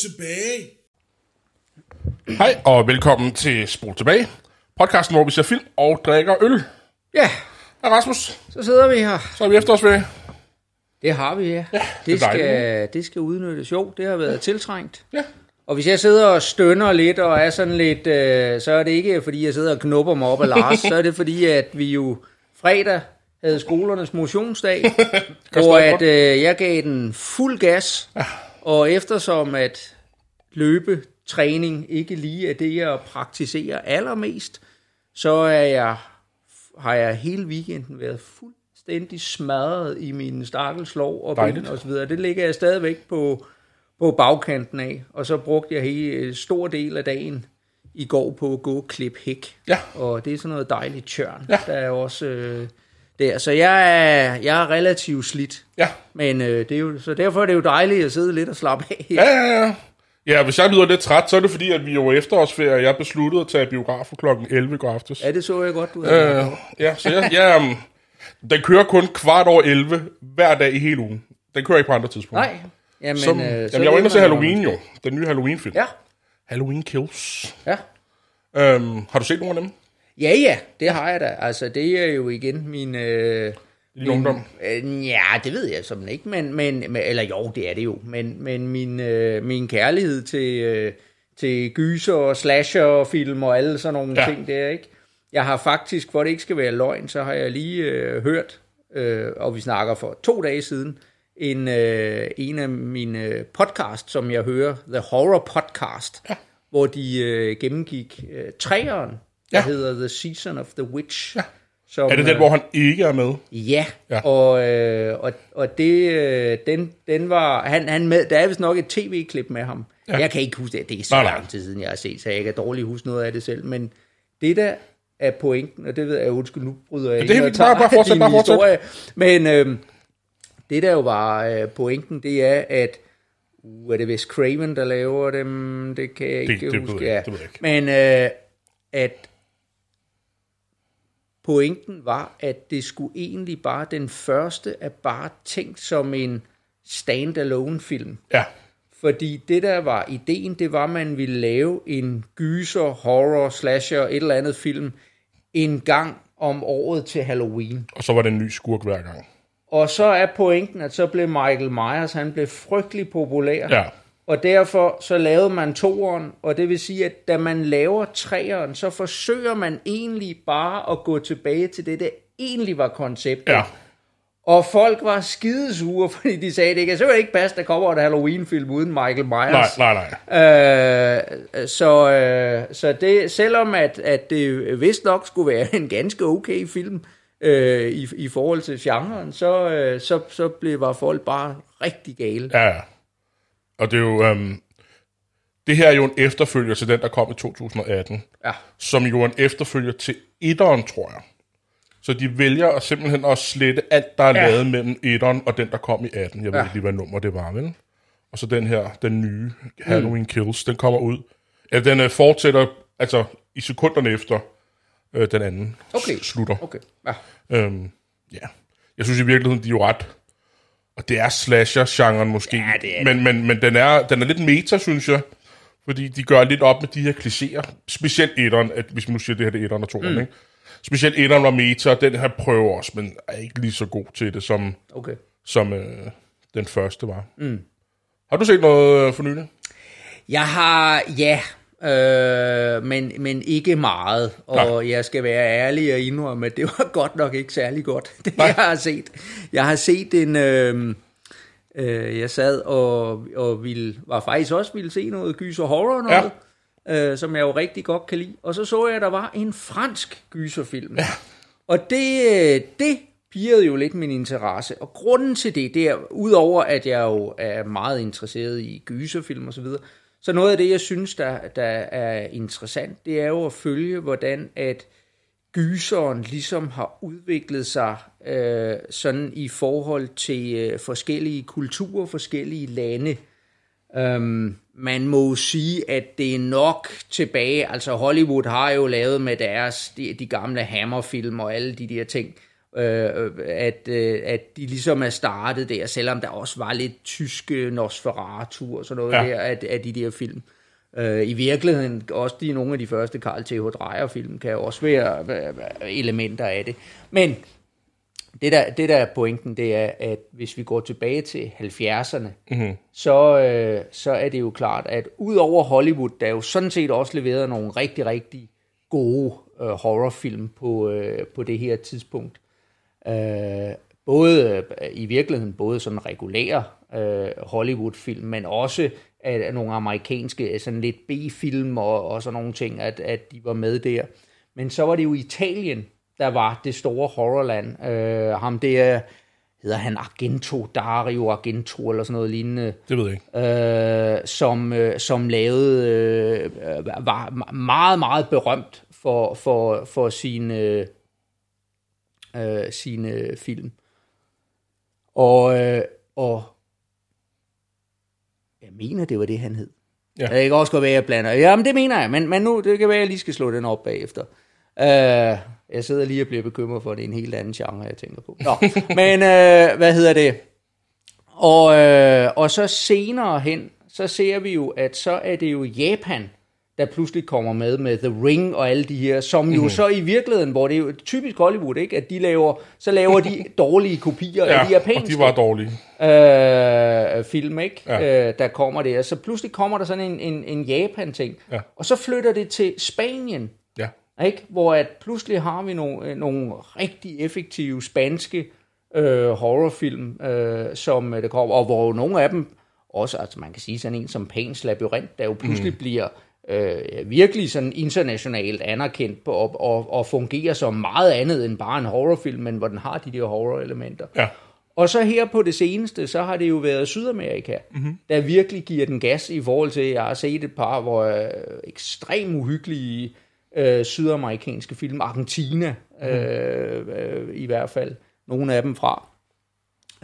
Tilbage. Hej og velkommen til Spol Tilbage, podcasten, hvor vi ser film og drikker øl. Ja, Hej Rasmus, så sidder vi her. så er vi efterårsferie. Det har vi, ja. det det, er skal, dejligt. det skal udnyttes. Jo, det har været tiltrængt. Ja. Og hvis jeg sidder og stønner lidt og er sådan lidt, øh, så er det ikke fordi jeg sidder og knupper mig op af Lars, så er det fordi, at vi jo fredag havde skolernes motionsdag, hvor stadig at øh, jeg gav den fuld gas, og eftersom at løbetræning ikke lige er det, jeg praktiserer allermest, så er jeg, har jeg hele weekenden været fuldstændig smadret i mine stakkels lov og ben og så videre. Det ligger jeg stadigvæk på, på bagkanten af, og så brugte jeg hele stor del af dagen i går på at gå og klippe hæk. Ja. Og det er sådan noget dejligt tjørn, Ja. der er også øh, der. Så jeg er, jeg er relativt slidt. Ja. Men øh, det er jo, så derfor er det jo dejligt at sidde lidt og slappe af. Ja, ja, ja. Ja, hvis jeg lyder lidt træt, så er det fordi, at vi jo efterårsferie, og jeg besluttede at tage biografen kl. 11 i går aftes. Ja, det så jeg godt, du havde. Øh, ja, så jeg, jeg, um, den kører kun kvart over 11 hver dag i hele ugen. Den kører ikke på andre tidspunkter. Nej. Jamen, Som, øh, så jamen, jeg var inde og se Halloween jo. Den nye Halloween-film. Ja, Halloween Kills. ja. Øhm, har du set nogle af dem? Ja, ja, det har jeg da. Altså, det er jo igen min... Øh, Din ungdom? Øh, ja, det ved jeg som ikke, men, men, men eller jo, det er det jo, men, men min, øh, min kærlighed til, øh, til gyser og slasher-film og alle sådan nogle Ja. ting der, ikke? Jeg har faktisk, for det ikke skal være løgn, så har jeg lige øh, hørt, øh, og vi snakker for to dage siden, en, øh, en af mine podcast, som jeg hører, The Horror Podcast, ja. hvor de øh, gennemgik øh, træeren, der Ja. hedder The Season of the Witch. Ja. Som, Er det den, øh, hvor han ikke er med? Ja, Ja. ja. Og, øh, og, og det, øh, den, den var, han, han med, der er vist nok et tv-klip med ham. Ja. Ja. Jeg kan ikke huske det, det er så Nej, nej. lang tid siden, jeg har set, så jeg kan dårligt huske noget af det selv. Men det der er pointen, og det ved jeg, undskyld, nu bryder jeg det er fint. Bare- bare fortsæt, bare fortsæt. Men øh, det der jo var øh, pointen, det er, at uh, er det Wes Craven, der laver dem? Det kan jeg Det- ikke det huske. jeg- ja. det jeg ikke. Men øh, at pointen var, at det skulle egentlig bare den første er bare tænkt som en standalone film. Ja. Fordi det der var ideen, det var, at man ville lave en gyser, horror, slasher, et eller andet film en gang om året til Halloween. Og så var det en ny skurk hver gang. Og så er pointen, at så blev Michael Myers, han blev frygtelig populær. Ja. Og derfor så lavede man toeren, og det vil sige, at da man laver treeren, så forsøger man egentlig bare at gå tilbage til det, der egentlig var konceptet. Ja. Og folk var skidesure, fordi de sagde, det kan selvfølgelig ikke passe, der kommer en Halloween-film uden Michael Myers. Nej, nej, nej. Øh, så øh, så det, selvom at, at det vist nok skulle være en ganske okay film øh, i, i forhold til genren, så, øh, så, så blev var folk bare rigtig gale. Ja, ja. Og det er jo... Øhm, det her er jo en efterfølger til den, der kom i 2018. Ja. Som jo er en efterfølger til etteren, tror jeg. Så de vælger at simpelthen at slette alt, der er ja. Lavet mellem etteren og den, der kom i 18. Jeg ved Ja. ikke lige, hvad nummer det var, vel? Og så den her, den nye Halloween Kills, den kommer ud. Ja, den øh, fortsætter altså i sekunderne efter øh, den anden Okay. slutter. Okay. Ja. Øhm, ja. Jeg synes i virkeligheden, de er jo ret... Og det er slasher-genren måske. Ja, det er det. men, men, men den, er, den er lidt meta, synes jeg. Fordi de gør lidt op med de her klichéer. Specielt etteren, at, hvis man nu siger, det her det er etteren og toeren, mm. ikke? Specielt etteren var meta, og den her prøver også, men er ikke lige så god til det, som, Okay. som øh, den første var. Mm. Har du set noget øh, for nylig? Jeg har, ja, øh, men, men ikke meget. Og Nej. jeg skal være ærlig og indrømme, at det var godt nok ikke særlig godt, det jeg har set. Jeg har set en... Øh, øh, jeg sad og, og ville, var faktisk også ville se noget gys og horror noget, ja. øh, som jeg jo rigtig godt kan lide. Og så så jeg, at der var en fransk gyserfilm. Ja. Og det, øh, det pirrede jo lidt min interesse. Og grunden til det, det er, udover at jeg jo er meget interesseret i gyserfilm og så videre, så noget af det, jeg synes, der, der er interessant, det er jo at følge, hvordan at gyseren ligesom har udviklet sig øh, sådan i forhold til øh, forskellige kulturer, forskellige lande. Øhm, man må sige, at det er nok tilbage, altså Hollywood har jo lavet med deres, de, de gamle Hammerfilm og alle de der ting, øh, at, øh, at de ligesom er startet der, selvom der også var lidt tyske Nosferatu og sådan noget Ja. der af, af de der film. Øh, I virkeligheden, også de, nogle af de første Carl Th. Dreyer-film, kan også være, elementer af det. Men det der, det der er pointen, det er, at hvis vi går tilbage til 70'erne, mm-hmm. så, øh, så er det jo klart, at ud over Hollywood, der jo sådan set også leveret nogle rigtig, rigtig gode øh, horrorfilm på, øh, på det her tidspunkt. Øh, både øh, i virkeligheden både sådan regulære øh, Hollywood-film, men også af nogle amerikanske sådan lidt B-film og, og sådan nogle ting, at, at de var med der. Men så var det jo Italien, der var det store horrorland. Øh, ham der hedder han Argento, Dario Argento eller sådan noget lignende Det ved jeg ikke. øh, som, øh, som lavede, øh, var meget, meget berømt for, for, for sine, øh, sine film. Og, øh, og jeg mener, det var det, han hed. Ja. Det kan også godt være, jeg blander. Jamen, det mener jeg, men, men nu, det kan være, at jeg lige skal slå den op bagefter. Uh, jeg sidder lige og bliver bekymret for, at det er en helt anden genre, jeg tænker på. Nå, men uh, hvad hedder det? Og, øh, og så senere hen, så ser vi jo, at så er det jo Japan, der pludselig kommer med med The Ring og alle de her, som jo mm. så i virkeligheden, hvor det er jo typisk Hollywood, ikke, at de laver, så laver de dårlige kopier ja, af de japanske de var dårlige. øh, film, ikke? Ja. Øh, der kommer der. Så pludselig kommer der sådan en, en, en Japan-ting, Ja. og så flytter det til Spanien, Ja. ikke? hvor at pludselig har vi nogle, øh, nogle rigtig effektive spanske øh, horrorfilm, øh, som øh, der kommer, og hvor nogle af dem også, altså man kan sige sådan en som Pans Labyrinth, der jo pludselig mm. bliver øh, virkelig sådan internationalt anerkendt på, og, og, og fungerer som meget andet end bare en horrorfilm, men hvor den har de der horror-elementer. Ja. Og så her på det seneste, så har det jo været Sydamerika, mm-hmm. der virkelig giver den gas i forhold til, jeg har set et par, hvor øh, ekstremt uhyggelige øh, sydamerikanske film, Argentina øh, øh, i hvert fald, nogle af dem fra,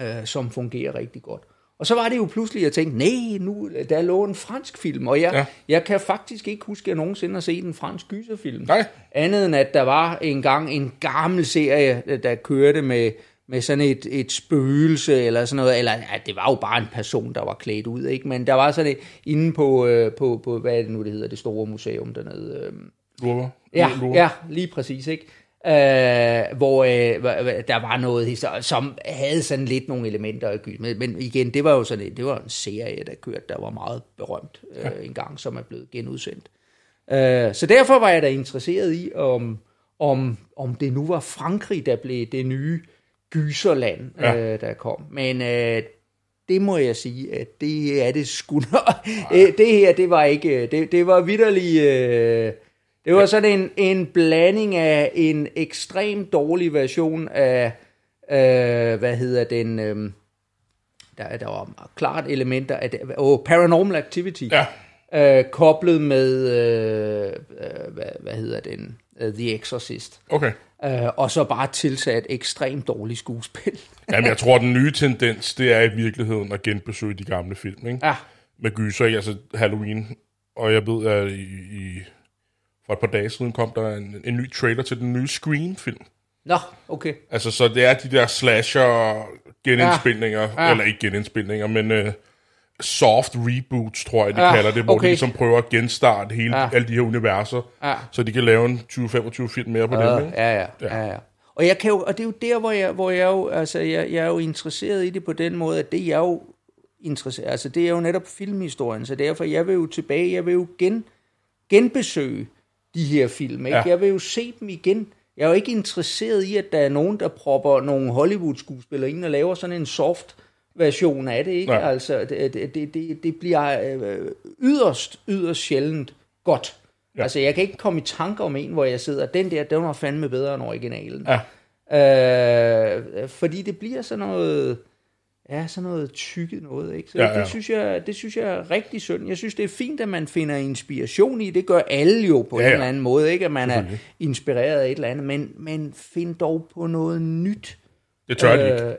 øh, som fungerer rigtig godt. Og så var det jo pludselig, at jeg tænkte, nej, nu der lå en fransk film, og jeg, Ja. jeg kan faktisk ikke huske, at jeg nogensinde har set en fransk gyserfilm. Nej. Andet end, at der var engang en gammel serie, der kørte med, med sådan et, et spøgelse eller sådan noget, eller ja, det var jo bare en person, der var klædt ud, ikke? Men der var sådan et, inde på, øh, på, på, hvad er det nu, det hedder, det store museum dernede. Øh, Lurver. Ja, Lurver. ja, lige præcis, ikke? Øh, hvor øh, der var noget, historie, som havde sådan lidt nogle elementer af gyld. Men, men igen, det var jo sådan det var en serie, der kørte, der var meget berømt øh, en gang, som er blevet genudsendt. Øh, så derfor var jeg da interesseret i, om, om, om det nu var Frankrig, der blev det nye gyserland, Ja. øh, der kom. Men øh, det må jeg sige, at det er det sgu nok. Øh, det her, det var ikke, det, det var vidderlig, øh, det var sådan en, en blanding af en ekstremt dårlig version af, øh, hvad hedder den, øh, der, der var klart elementer af det, oh, Paranormal Activity, Ja. øh, koblet med, øh, øh, hvad, hvad hedder den, uh, The Exorcist. Okay. Øh, og så bare tilsat ekstremt dårligt skuespil. Jamen, jeg tror, den nye tendens, det er i virkeligheden at genbesøge de gamle film, ikke? ja, Med gyser, ikke? altså Halloween. Og jeg ved, at i, i, for et par dage siden kom der en, en ny trailer til den nye Scream-film. nå, okay. Altså, så det er de der slasher genindspilninger, ja. Ja. eller ikke genindspilninger, men uh, soft reboots, tror jeg, de Ja, kalder det, hvor okay. de ligesom prøver at genstarte hele, Ja. alle de her universer, Ja. så de kan lave en 20-25 film mere på dem. Ja, Ikke? ja, ja, ja, ja. Og jeg kan jo, og det er jo der, hvor jeg, hvor jeg jo, altså, jeg, jeg er jo interesseret i det på den måde, at det jeg jo interesseret, altså det er jo netop filmhistorien, så derfor, jeg vil jo tilbage, jeg vil jo gen, genbesøge de her film, ikke? Ja. Ja. Jeg vil jo se dem igen. Jeg er jo ikke interesseret i, at der er nogen, der propper nogle Hollywood-skuespillere ind og laver sådan en soft version af det, ikke? Nej. Altså, det, det, det, bliver øh, yderst, yderst sjældent godt. Ja. Ja. Altså, jeg kan ikke komme i tanke om en, hvor jeg sidder, den der, den var fandme bedre end originalen. Ja. Øh, fordi det bliver sådan noget, ja, sådan noget tykket noget, ikke? Så Ja, ja. Det, synes jeg, det synes jeg er rigtig synd. Jeg synes, det er fint, at man finder inspiration i. Det gør alle jo på Ja, ja, en eller anden måde, ikke? At man er inspireret af et eller andet. Men, men find dog på noget nyt. Det tør de ikke Øh,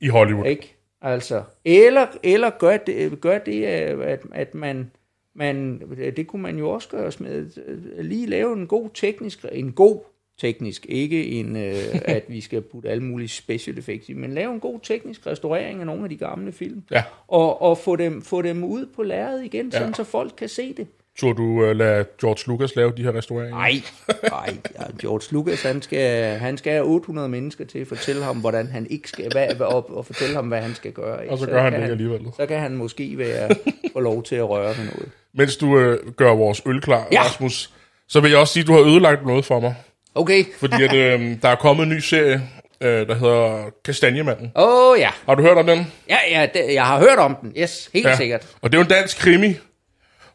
i Hollywood. ikke? Altså, eller, eller gør det, gør det at, at man, man, det kunne man jo også gøre med, øh, lige lave en god teknisk, en god teknisk. Ikke en, øh, at vi skal putte alle mulige special effects i, men lave en god teknisk restaurering af nogle af de gamle film. Ja. Og, og få, dem, få dem ud på lærredet igen, Ja. sådan så folk kan se det. Tror du uh, lade George Lucas lave de her restaureringer? Nej, nej. Ja, George Lucas, han skal, han skal have 800 mennesker til at fortælle ham, hvordan han ikke skal, hvad, og, og fortælle ham, hvad han skal gøre. Ikke? Og så gør han kan det alligevel. Så kan han måske være, få lov til at røre ved noget. Mens du uh, gør vores øl klar, Ja. Rasmus, så vil jeg også sige, at du har ødelagt noget for mig. Okay. Fordi at, øh, der er kommet en ny serie, øh, der hedder Kastanjemanden. Åh oh, ja. Har du hørt om den? Ja, ja det, jeg har hørt om den. Yes, helt ja. sikkert. Og det er jo en dansk krimi.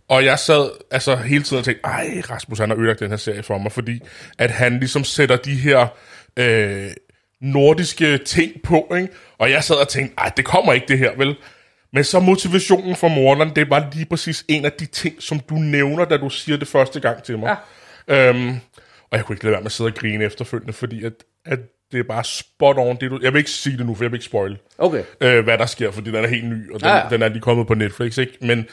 Og jeg sad altså hele tiden og tænkte, ej, Rasmus han har ødelagt den her serie for mig, fordi at han ligesom sætter de her øh, nordiske ting på, ikke? Og jeg sad og tænkte, ej, det kommer ikke det her, vel? Men så motivationen for morderen, det var lige præcis en af de ting, som du nævner, da du siger det første gang til mig. Ja. Øhm, og jeg kunne ikke lade være med at sidde og grine efterfølgende, fordi at, at det er bare spot on. Det, du, jeg vil ikke sige det nu, for jeg vil ikke spoil, Okay. øh, hvad der sker, fordi den er helt ny, og den, Ja, ja, den er lige kommet på Netflix, ikke? Men,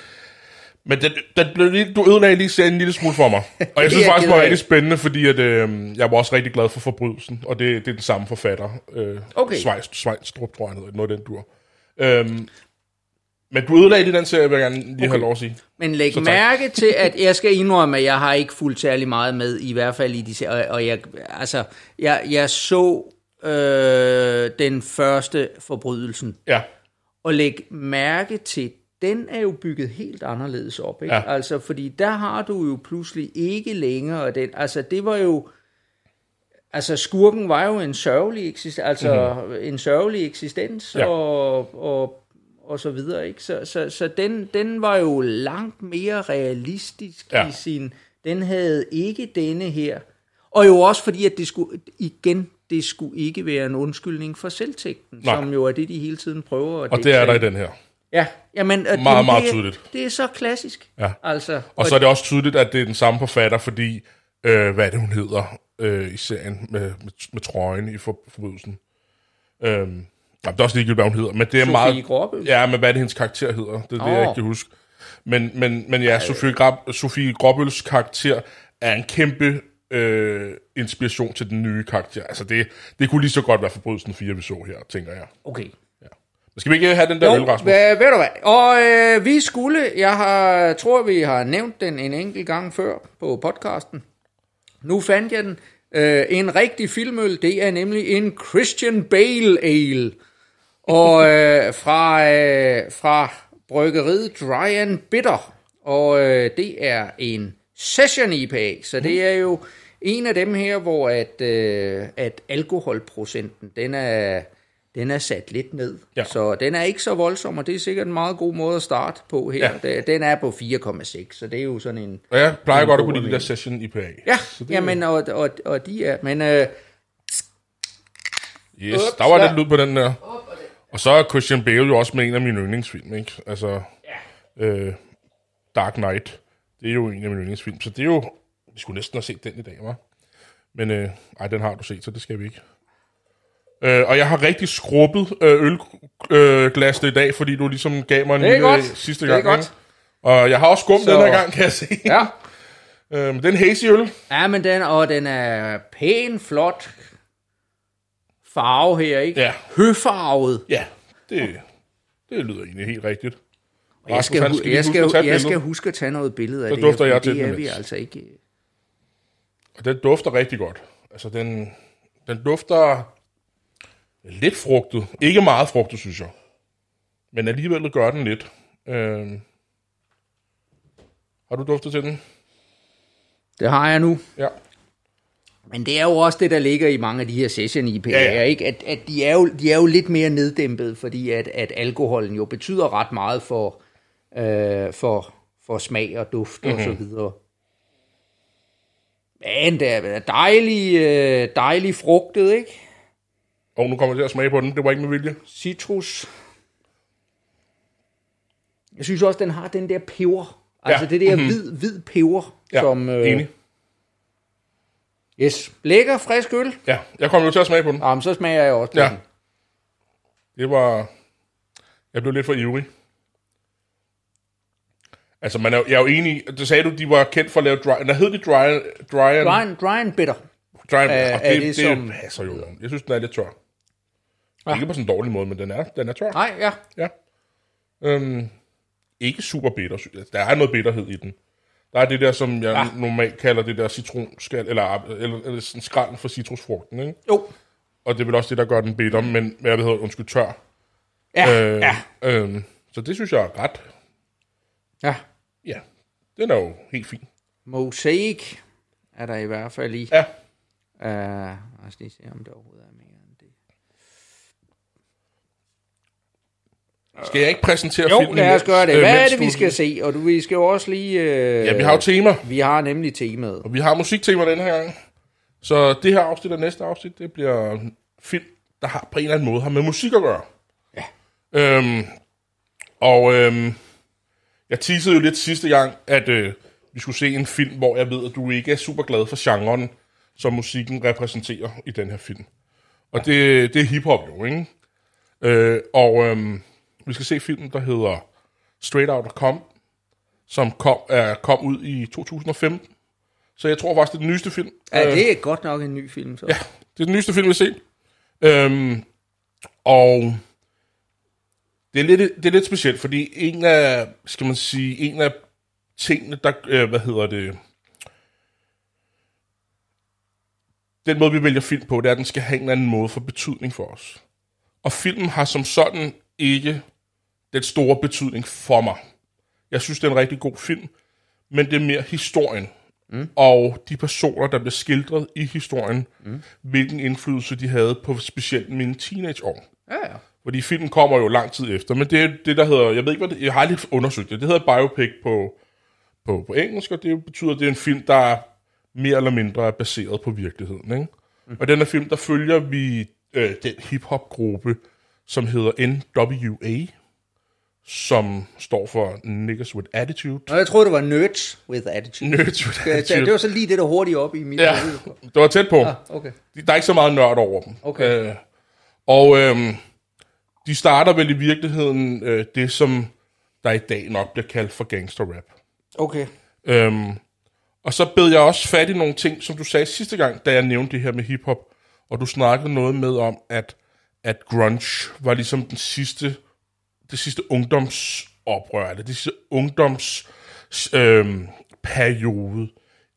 men den, den blev lige, du ødelagde lige serien en lille smule for mig. Og jeg synes faktisk, det var rigtig spændende, fordi at, øh, jeg var også rigtig glad for forbrydelsen, og det, det er den samme forfatter. Øh, Okay. Svejstrup, tror jeg, noget den dur. Øhm, men du ødelagde lige den serie, vil jeg gerne lige okay. have lov at sige. Men læg Så tak. mærke til, at jeg skal indrømme, at jeg har ikke fulgt særlig meget med, i hvert fald i de og, og jeg, altså, jeg, jeg så øh, den første forbrydelsen, Ja, og læg mærke til, den er jo bygget helt anderledes op, ikke? Ja. Altså, fordi der har du jo pludselig ikke længere den, altså det var jo, altså skurken var jo en sørgelig eksistens, altså mm-hmm. en sørgelig eksistens. Ja. og, og, og så videre, ikke? Så, så, så den, den var jo langt mere realistisk Ja. i sin, den havde ikke denne her, og jo også fordi, at det skulle, igen, det skulle ikke være en undskyldning for selvtægten, Nej. som jo er det, de hele tiden prøver at og det er der i den her. Ja, jamen, og Meget, det, meget det, er- tydeligt. Det er så klassisk. Ja. Altså, Og så er det også tydeligt, at det er den samme forfatter, fordi, øh, hvad det, hun hedder øh, i serien med, med, med trøjen i for, forbrydelsen? Øhm, ja, det er også ligegyldigt, hvad hun hedder, men det er Sofie meget... Gråbøl? Ja, men hvad er det, hendes karakter hedder? Det er det, jeg ikke kan huske. Men, men, men ja, Sofie, Grab, Sofie Gråbøls karakter er en kæmpe øh, inspiration til den nye karakter. Altså, det, det kunne lige så godt være forbrydelsen 4, vi så her, tænker jeg. okay. Men skal vi ikke have den der øl, Jo, Rasmus? hvad, ved du hvad? Og øh, vi skulle, jeg har, tror vi har nævnt den en enkelt gang før på podcasten. Nu fandt jeg den. Øh, en rigtig filmøl, det er nemlig en Christian Bale Ale. Og øh, fra, øh, fra bryggeriet Dry and Bitter. Og øh, det er en Session IPA, så det er jo en af dem her, hvor at, øh, at alkoholprocenten, den er, den er sat lidt ned. Ja. Så den er ikke så voldsom, og det er sikkert en meget god måde at starte på her. Ja. Ja. Den er på 4,6, så det er jo sådan en... Og jeg plejer en godt at kunne lide de der session IPA. Ja, Så det, jamen, og, og, og de er... Men øh, Yes, Ups, der var lidt lyd på den der. Og så er Christian Bale jo også med en af mine yndlingsfilm, ikke? Altså, ja. øh, Dark Knight, det er jo en af mine yndlingsfilm, så det er jo, vi skulle næsten have set den i dag, var. Men øh, ej, den har du set, så det skal vi ikke. Øh, og jeg har rigtig skrubbet øh, ølglasene i dag, fordi du ligesom gav mig en er lille godt. sidste Det er gang. godt. Og jeg har også skum Så- den her gang, kan jeg se. ja, Øh, men den hazy øl. ja, men den, og den er pæn, flot farve her, ikke? Ja. Høfarvet. Ja, det, det lyder egentlig helt rigtigt. Og jeg Rasmus, skal, hu- skal jeg, huske skal, at tage et jeg skal huske at tage noget billede af Så det dufter her, jeg til det er vi altså ikke... Og den dufter rigtig godt. Altså, den, den dufter lidt frugtet. Ikke meget frugtet, synes jeg. Men alligevel gør den lidt. Øh, har du duftet til den? Det har jeg nu. Ja. Men det er jo også det, der ligger i mange af de her session IPA'er, Ja, ja. ikke? At, at de, er jo, de er jo lidt mere neddæmpet, fordi at, at alkoholen jo betyder ret meget for, øh, for, for smag og duft mm-hmm. og så Mhm. videre. Men det er dejlig, øh, dejlig frugtet, ikke? Og nu kommer jeg til at smage på den. Det var ikke med vilje. Citrus. Jeg synes også, den har den der peber. Altså Ja. det der hvid, hvid peber, Ja, som... øh... enig. Yes. Lækker, frisk øl. Ja, jeg kommer jo til at smage på den. Jamen, så smager jeg også på Ja. den. Det var... Jeg blev lidt for ivrig. Altså, man er, jeg er jo enig... Det sagde du, de var kendt for at lave dry... Hvad hed de? Dry, dry and... Dry, and- dry and bitter. Try, Er- og er det, det det, som- passer jo. Jeg synes, den er lidt tør. Ja. Ikke på sådan en dårlig måde, men den er, den er tør. Nej, ja. Ja. Øhm, ikke super bitter. Der er noget bitterhed i den. Der er det der, som jeg ja. normalt kalder det der citronskal, eller, eller, eller sådan skrald for citrusfrugten, ikke? Jo. Og det er vel også det, der gør den bitter, men hvad det hedder, undskyld, tør. Ja, Øh, ja, øhm, så det synes jeg er ret, ja. ja, den er jo helt fin. Mosaic er der i hvert fald i. Ja, Uh, lad os lige se, om der overhovedet er mere end det. Skal jeg ikke præsentere Jo, filmen? lad os gøre det. øh, Hvad er det, vi skal se? Og du, vi skal jo også lige... Øh, Ja, vi har jo tema, Vi har nemlig temaet. og vi har musiktema den her gang. Så det her afsnit og næste afsnit, det bliver film, der har på en eller anden måde har med musik at gøre. Ja. Øhm, og øhm, jeg teasede jo lidt sidste gang, at øh, vi skulle se en film, hvor jeg ved, at du ikke er super glad for genren, som musikken repræsenterer i den her film. Og det, det er hiphop jo, ikke? Øh, og øhm, vi skal se filmen, der hedder Straight Outta Compton, som kom, er, kom ud i 2015. Så jeg tror faktisk, det er den nyeste film. Ja, det er godt nok en ny film, så. Ja, det er den nyeste film, vi har set. Øhm, og det er, lidt, det er lidt specielt, fordi en af, skal man sige, en af tingene, der, øh, hvad hedder det, den måde, vi vælger film på, det er, at den skal have en eller anden måde for betydning for os. Og filmen har som sådan ikke den store betydning for mig. Jeg synes, det er en rigtig god film, men det er mere historien. Mm. Og de personer, der bliver skildret i historien, mm. hvilken indflydelse de havde på specielt mine teenageår. Ja, ja. Fordi filmen kommer jo lang tid efter, men det er det, der hedder, jeg ved ikke, hvad det, jeg har aldrig undersøgt det, det hedder biopic på, på, på engelsk, og det betyder, at det er en film, der er mere eller mindre er baseret på virkeligheden. Ikke? Mm. Og den her film, der følger vi øh, den hip-hop-gruppe, som hedder NWA, som står for Niggas with Attitude. Nå, jeg troede, det var Nerds with Attitude. Nerds with Attitude. Det var så lige det, der hurtigt op i mit Ja, hoved. det var tæt på. Ah, okay. Der er ikke så meget nørd over dem. Okay. Øh, og øhm, de starter vel i virkeligheden øh, det, som der i dag nok bliver kaldt for gangsterrap. Okay. Øhm, og så bed jeg også fat i nogle ting, som du sagde sidste gang, da jeg nævnte det her med hiphop, og du snakkede noget med om, at, at grunge var ligesom den sidste, det sidste ungdomsoprør, eller det sidste ungdoms øhm, periode,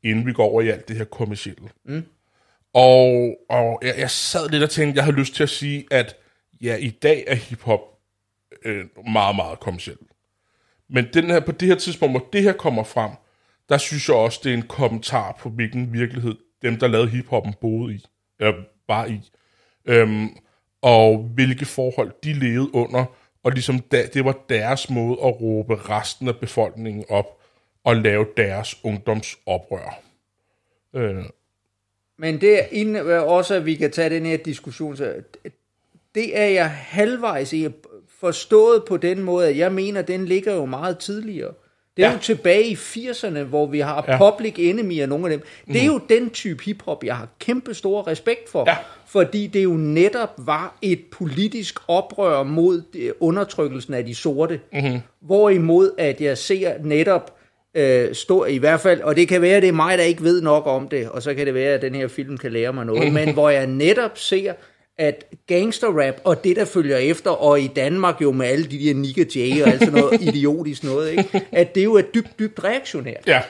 inden vi går over i alt det her kommercielle. Mm. Og, og jeg, jeg sad lidt og tænkte, jeg havde lyst til at sige, at ja, i dag er hiphop øh, meget, meget kommercielt. Men den her, på det her tidspunkt, hvor det her kommer frem, der synes jeg også, det er en kommentar på, hvilken virkelighed dem, der lavede hiphoppen, boede i, eller var i. Øhm, og hvilke forhold de levede under, og ligesom da, det var deres måde at råbe resten af befolkningen op, og lave deres ungdomsoprør. Øh, Men det er inden, øh, også, at vi kan tage den her diskussion. Så øh, det er jeg halvvejs i forstået på den måde, at jeg mener, at den ligger jo meget tidligere. Det er Ja. jo tilbage i 80'erne, hvor vi har Ja. Public Enemy og nogle af dem. Det er jo den type hiphop, jeg har kæmpe stor respekt for. Ja. Fordi det jo netop var et politisk oprør mod øh, undertrykkelsen af de sorte. Mm-hmm. Hvorimod at jeg ser netop øh, stå i hvert fald, og det kan være, at det er mig, der ikke ved nok om det, og så kan det være, at den her film kan lære mig noget, men hvor jeg netop ser, at gangsterrap og det, der følger efter, og i Danmark jo med alle de der Nick J og alt sådan noget idiotisk noget, ikke? at det jo er dybt, dybt reaktionært. ja,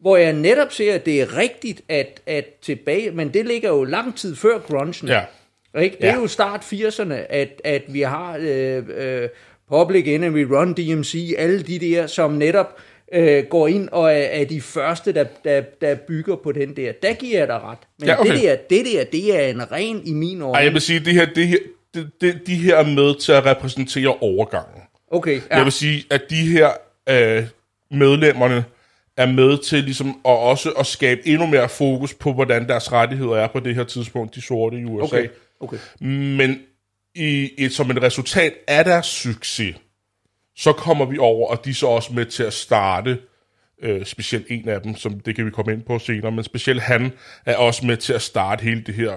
Hvor jeg netop ser, at det er rigtigt, at, at tilbage, men det ligger jo lang tid før grunchen. ja, Ikke? Det er Ja. jo start 80'erne, at, at vi har øh, øh, Public Enemy, Run DMC, alle de der, som netop øh, går ind og er, er de første, der, der, der bygger på den der. Der giver jeg dig ret. Men Ja, okay. det, der, det der, det er en ren i min øjne. Ej, jeg vil sige, det her, det her, det, det, de her er med til at repræsentere overgangen. Okay, ja. Jeg vil sige, at de her øh, medlemmerne er med til ligesom at også at skabe endnu mere fokus på, hvordan deres rettigheder er på det her tidspunkt, de sorte i USA. okay. okay. Men i, et, som et resultat af deres succes, så kommer vi over, og de er så også med til at starte, øh, specielt en af dem, som det kan vi komme ind på senere, men specielt han er også med til at starte hele det her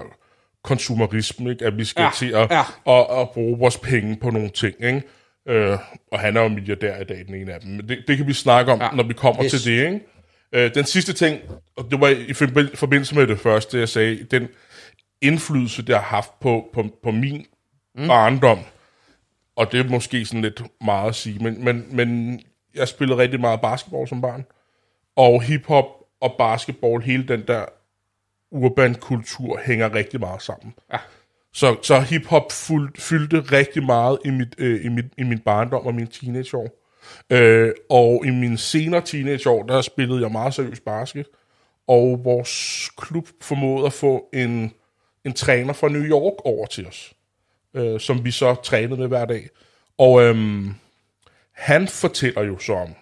konsumerisme, ikke? at vi skal Ja, til at, ja. at, at bruge vores penge på nogle ting. Ikke? Øh, og han er jo milliardær i dag, den ene af dem. Men det, det kan vi snakke om, ja. Når vi kommer yes. til det. Ikke? Øh, den sidste ting, og det var i forbi- forbindelse med det første, jeg sagde, den indflydelse, det har haft på, på, på min mm. barndom, og det er måske sådan lidt meget at sige, men, men, men jeg spillede rigtig meget basketball som barn, og hiphop og basketball, hele den der urban kultur hænger rigtig meget sammen. Ja. Så, så hiphop fyldte rigtig meget i, mit, øh, i, mit, i min barndom og mine teenageår. Øh, og i mine senere teenageår, der spillede jeg meget seriøst basket. Og vores klub formåede at få en, en træner fra New York over til os. Øh, som vi så trænede med hver dag. Og øhm, han fortæller jo så om,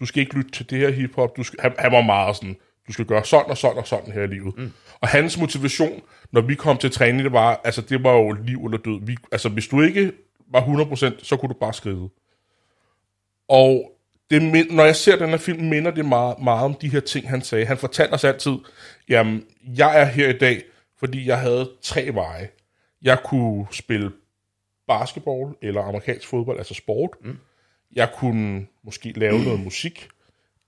du skal ikke lytte til det her hiphop. Du skal, han, han var meget sådan, du skal gøre sådan og sådan og sådan her i livet. Mm. Og hans motivation, når vi kom til træning, det var, altså det var jo liv eller død. Vi, altså hvis du ikke var 100%, så kunne du bare skride. Og det, når jeg ser den her film, minder det meget, meget om de her ting, han sagde. Han fortalte os altid, jamen, jeg er her i dag, fordi jeg havde tre veje. Jeg kunne spille basketball eller amerikansk fodbold, altså sport. Mm. Jeg kunne måske lave noget musik,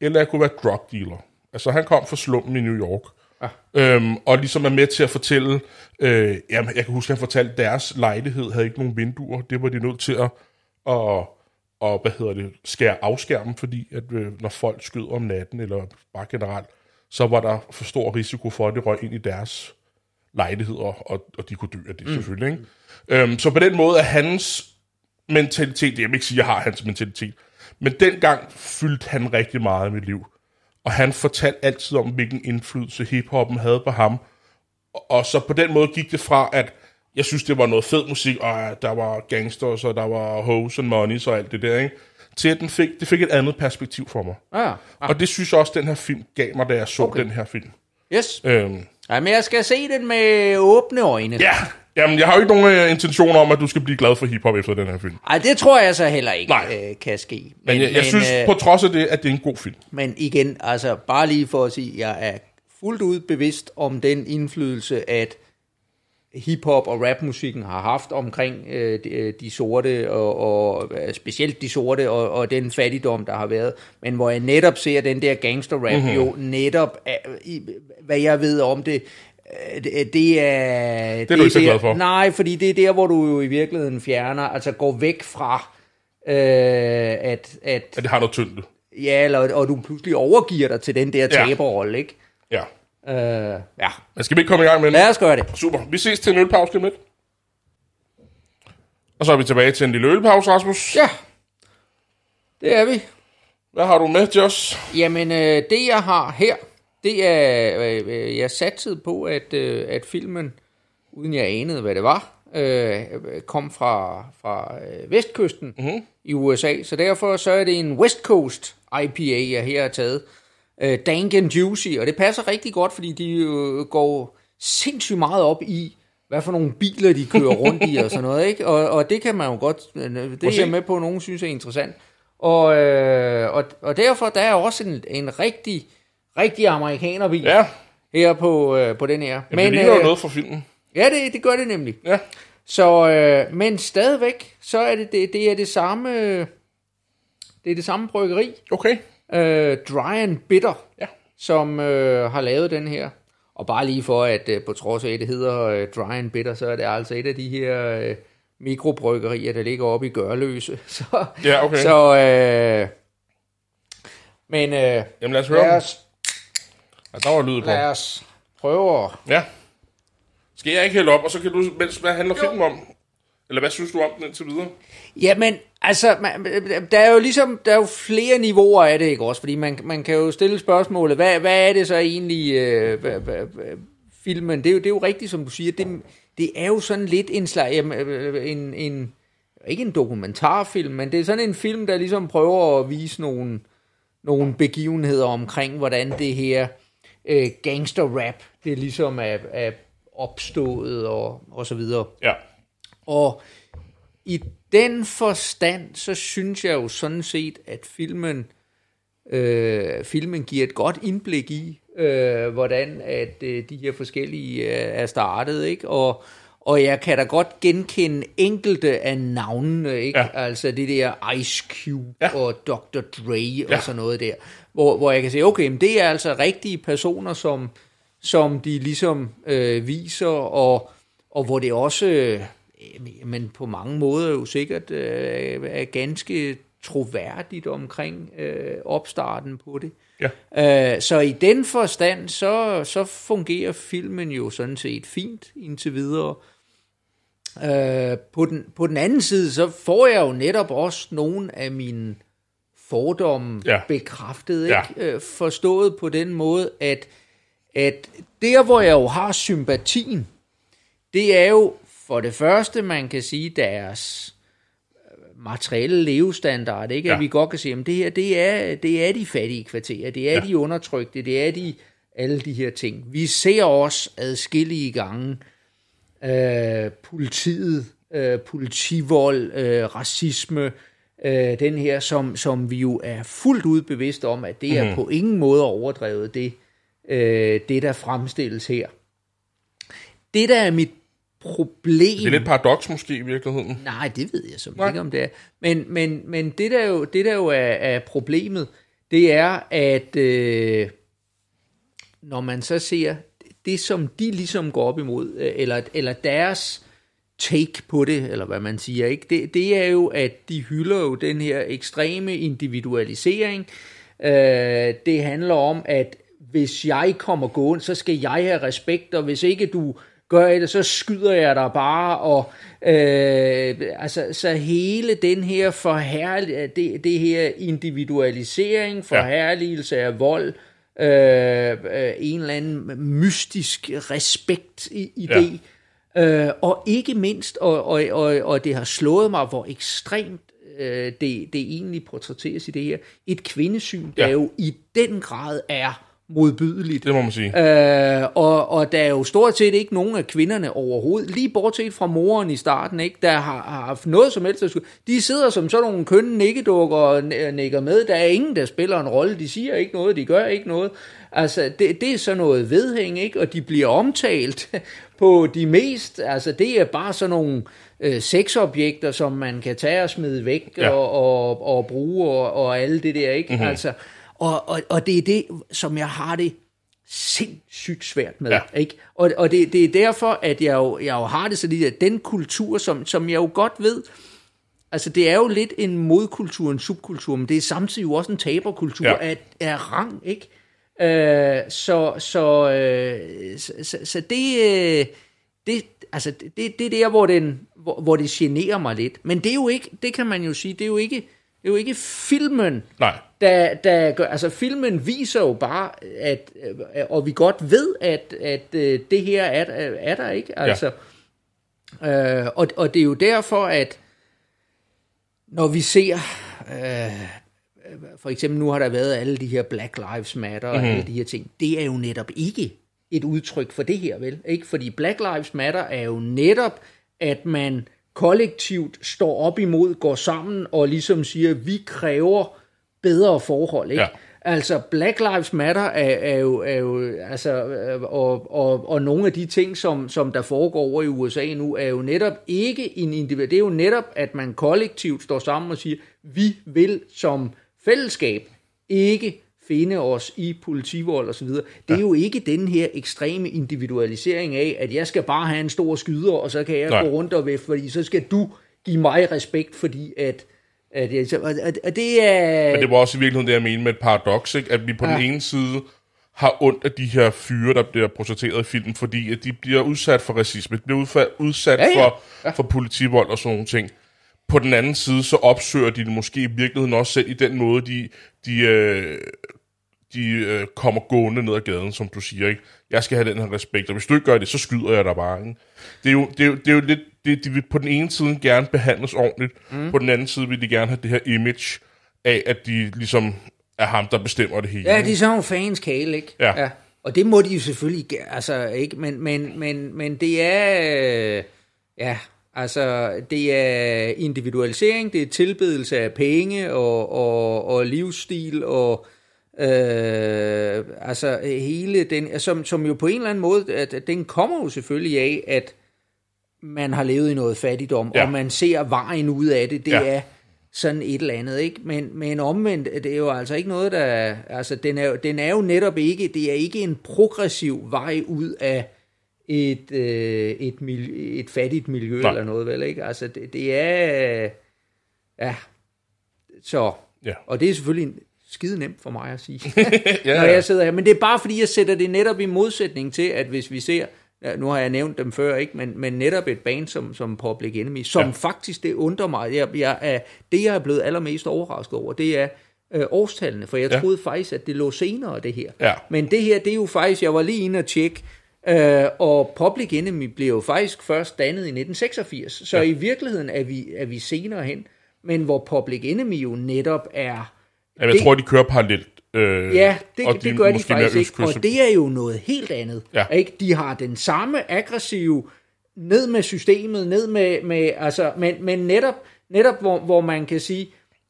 eller jeg kunne være drug dealer. Altså han kom fra slummen i New York. Ah. Øhm, og ligesom er med til at fortælle, øh, jamen, jeg kan huske, at han fortalte, at deres lejlighed havde ikke nogen vinduer. Det var de nødt til at, at, og, hvad hedder det, skære afskærmen, fordi at, øh, når folk skød om natten, eller bare generelt, så var der for stor risiko for, at det røg ind i deres lejligheder, og, og de kunne dø af det mm. selvfølgelig. Ikke? Øhm, så på den måde er hans mentalitet, jeg vil ikke sige, at jeg har hans mentalitet, men dengang fyldte han rigtig meget i mit liv. Og han fortalte altid om, hvilken indflydelse hiphoppen havde på ham. Og, og så på den måde gik det fra, at jeg synes, det var noget fed musik, og der var gangsters, og der var hoes and money, og alt det der, ikke? til at den fik, det fik et andet perspektiv for mig. Ah, ah. Og det synes jeg også, den her film gav mig, da jeg så okay. den her film. Yes. Øhm, Men jeg skal se den med åbne øjne. ja, jamen, jeg har jo ikke nogen øh, intentioner om, at du skal blive glad for hiphop efter den her film. Ej, det tror jeg så heller ikke Nej. øh, kan ske. Men, Men jeg, jeg synes øh, på trods af det, at det er en god film. Men igen, altså bare lige for at sige, jeg er fuldt ud bevidst om den indflydelse, at hiphop og rapmusikken har haft omkring øh, de, øh, de sorte, og, og øh, specielt de sorte, og, og den fattigdom, der har været. Men hvor jeg netop ser den der gangster-rap, Mhm. mm-hmm. jo netop, i, hvad jeg ved om det, øh, det, det er... Det er du ikke så glad for. Nej, fordi det er der, hvor du jo i virkeligheden fjerner, altså går væk fra, øh, at, at At det har noget tyngde. Ja, eller, og du pludselig overgiver dig til den der Ja. taberrolle, ikke? Ja. Øh, ja. Men skal vi ikke komme i gang med den? Lad os gøre det. Super. Vi ses til en ølpause lige om lidt. Og så er vi tilbage til en lille ølpause, Rasmus. Ja, det er vi. Hvad har du med til os? Jamen, øh, det jeg har her, det er, øh, øh, jeg satsede på, at, øh, at filmen, uden jeg anede, hvad det var, øh, kom fra, fra øh, vestkysten mm-hmm. i USA. Så derfor så er det en West Coast IPA, jeg her har taget. Øh, Dank and Juicy, og det passer rigtig godt, fordi de øh, går sindssygt meget op i, hvad for nogle biler de kører rundt i og sådan noget, ikke? Og, og det kan man jo godt, øh, det er jeg med på, at nogen synes er interessant. Og, øh, og, og derfor der er også en, en rigtig, rigtig amerikanerbil Ja, her på, øh, på den her. men, det ligner øh, jo noget fra filmen. Ja, det, det gør det nemlig. Ja. Så, øh, men stadigvæk, så er det, det, det er det samme, det er det samme bryggeri, Okay. Øh, Dry and Bitter, Ja. som øh, har lavet den her. Og bare lige for, at øh, på trods af, at det hedder øh, Dry and Bitter, så er det altså et af de her øh, mikrobryggerier, der ligger oppe i Gørløse. Så, Ja, okay. Så, øh, men øh, Jamen lad os høre lad os, Ja, der var lyd på. lad os prøve at Ja. Skal jeg ikke hælde op, og så kan du, mens, hvad handler filmen om? Eller hvad synes du om den indtil videre? Jamen, altså, man, der er jo ligesom, der er jo flere niveauer af det, ikke også? Fordi man, man kan jo stille spørgsmålet, hvad, hvad er det så egentlig, øh, hvad, hvad, filmen? Det er, jo, det er jo rigtigt, som du siger, det, det er jo sådan lidt en slag, jamen, øh, en, en, ikke en dokumentarfilm, men det er sådan en film, der ligesom prøver at vise nogle, nogle begivenheder omkring, hvordan det her øh, gangster-rap, det ligesom er, er opstået og, og så videre. Ja. Og i den forstand, så synes jeg jo sådan set, at filmen, øh, filmen giver et godt indblik i, øh, hvordan at øh, de her forskellige øh, er startet, ikke? Og, og jeg kan da godt genkende enkelte af navnene, ikke? Ja. Altså det der Ice Cube Ja. og Dr. Dre og Ja. sådan noget der, hvor, hvor jeg kan sige, okay, men det er altså rigtige personer, som, som de ligesom øh, viser, og, og hvor det også, men på mange måder jo sikkert øh, er ganske troværdigt omkring øh, opstarten på det. Ja. Øh, så i den forstand, så, så fungerer filmen jo sådan set fint indtil videre. Øh, på, den, på den anden side, så får jeg jo netop også nogle af mine fordomme Ja. bekræftet, ikke? Ja. Øh, forstået på den måde, at, at der, hvor jeg jo har sympatien, det er jo for det første, man kan sige, deres øh, materielle levestandard, ikke? Ja. At vi godt kan sige, at det her, det er, det er de fattige kvarterer, det er ja. De undertrykte, det er de, alle de her ting. Vi ser også adskillige gange øh, politiet, øh, politivold, øh, racisme, øh, den her, som, som vi jo er fuldt ud bevidste om, at det er på ingen måde overdrevet, det, øh, det der fremstilles her. Det, der er mit problem... Det er lidt paradoks måske i virkeligheden. Nej, det ved jeg som Nej. ikke om det er. Men, men, men det der jo, det der jo er, er problemet, det er, at øh, når man så ser det, som de ligesom går op imod, øh, eller, eller deres take på det, eller hvad man siger, ikke? Det, det er jo, at de hylder jo den her ekstreme individualisering. Øh, det handler om, at hvis jeg kommer gående, så skal jeg have respekt, og hvis ikke du gør det, så skyder jeg dig bare, og øh, altså, så hele den her forherlig, det, det her individualisering, forherligelse af vold, øh, øh, en eller anden mystisk respekt i, i Ja. det, Øh, og ikke mindst, og, og, og, og det har slået mig, hvor ekstremt øh, det, det egentlig portrætteres i det her, et kvindesyn, der Ja. jo i den grad er modbydeligt. Det må man sige. Øh, og, og der er jo stort set ikke nogen af kvinderne overhovedet, lige bortset fra moren i starten, ikke, der har, har haft noget som helst. De sidder som sådan nogle kønne nikkedukker og n- nikker med. Der er ingen, der spiller en rolle. De siger ikke noget, de gør ikke noget. Altså, det, det er sådan noget vedhæng, ikke? Og de bliver omtalt på de mest... Altså, det er bare sådan nogle øh, sexobjekter, som man kan tage og smide væk Ja. og, og, og bruge og, og alle det der, ikke? Mm-hmm. Altså, og, og, og det er det, som jeg har det sindssygt svært med. Ja. Ikke? Og, og det, det er derfor, at jeg jo, jeg jo har det så lidt, at den kultur, som, som jeg jo godt ved, altså det er jo lidt en modkultur, en subkultur, men det er samtidig jo også en taberkultur ja. af, af rang, ikke? Øh, så, så, øh, så, så, så det, øh, det, altså det, det er der, hvor, den, hvor, hvor det generer mig lidt. Men det er jo ikke, det kan man jo sige, det er jo ikke, det er jo ikke filmen, Nej. der, der gør, altså filmen viser jo bare, at, øh, og vi godt ved, at, at øh, det her er, er der ikke, altså. Ja. Øh, og, og det er jo derfor, at når vi ser, øh, for eksempel nu har der været alle de her Black Lives Matter og alle de her ting, det er jo netop ikke et udtryk for det her, vel? Ikke? Fordi Black Lives Matter er jo netop, at man kollektivt står op imod, går sammen og ligesom siger, vi kræver bedre forhold, ikke? Ja. Altså, Black Lives Matter er, er, jo, er jo, altså, og, og, og nogle af de ting, som, som der foregår over i USA nu, er jo netop ikke en individ. Det er jo netop, at man kollektivt står sammen og siger, vi vil som fællesskab ikke finde os i politivold og så videre. Det er jo ikke den her ekstreme individualisering af, at jeg skal bare have en stor skyder, og så kan jeg Nej. gå rundt og ved, fordi så skal du give mig respekt, fordi at, at jeg, og, og det er... Men det var også i virkeligheden det, jeg mener med et paradoks, ikke? at vi på ja. den ene side har ondt af de her fyre, der bliver portrætteret i filmen, fordi at de bliver udsat for racisme, de bliver udsat Ja, ja. For, ja. for politivold og sådan nogle ting. På den anden side, så opsøger de det måske i virkeligheden også selv i den måde, de, de, øh, de øh, kommer gående ned ad gaden, som du siger. ikke. Jeg skal have den her respekt, og hvis du ikke gør det, så skyder jeg dig bare. Ikke? Det, er jo, det, er jo, det er jo lidt, det, de vil på den ene side gerne behandles ordentligt, mm. på den anden side vil de gerne have det her image af, at de ligesom er ham, der bestemmer det hele. Ja, de er sådan fans kæle, ikke? Ja. ja. Og det må de jo selvfølgelig, ge- altså ikke, men, men, men, men det er, øh, ja, altså det er individualisering, det er tilbedelse af penge og, og, og livsstil og øh, altså hele den, som, som jo på en eller anden måde, at, at den kommer jo selvfølgelig af, at man har levet i noget fattigdom, Ja. og man ser vejen ud af det, det Ja. er sådan et eller andet, ikke? Men, men omvendt, det er jo altså ikke noget, der... Altså, den er, den er jo netop ikke... Det er ikke en progressiv vej ud af et, øh, et, mil, et fattigt miljø Nej. eller noget, vel, ikke? Altså, det, det er... øh, Ja, så... Ja. Og det er selvfølgelig skide nemt for mig at sige, Ja, når jeg sidder her. Men det er bare fordi, jeg sætter det netop i modsætning til, at hvis vi ser, nu har jeg nævnt dem før, ikke, men, men netop et band som, som Public Enemy, som Ja. faktisk, det undrer mig, jeg, jeg er, det jeg er blevet allermest overrasket over, det er øh, årstallene, for jeg Ja. troede faktisk, at det lå senere, det her. Ja. Men det her, det er jo faktisk, jeg var lige inde og tjekke, øh, og Public Enemy blev jo faktisk først dannet i 1986, så ja. i virkeligheden er vi, er vi senere hen, men hvor Public Enemy jo netop er... Jamen, jeg det- tror, de kører parallelt. Øh, Ja, det, og det gør de faktisk ikke, og det er jo noget helt andet. Ja. Ikke? De har den samme aggressive, ned med systemet, ned med, med altså, men, men netop, netop hvor, hvor man kan sige,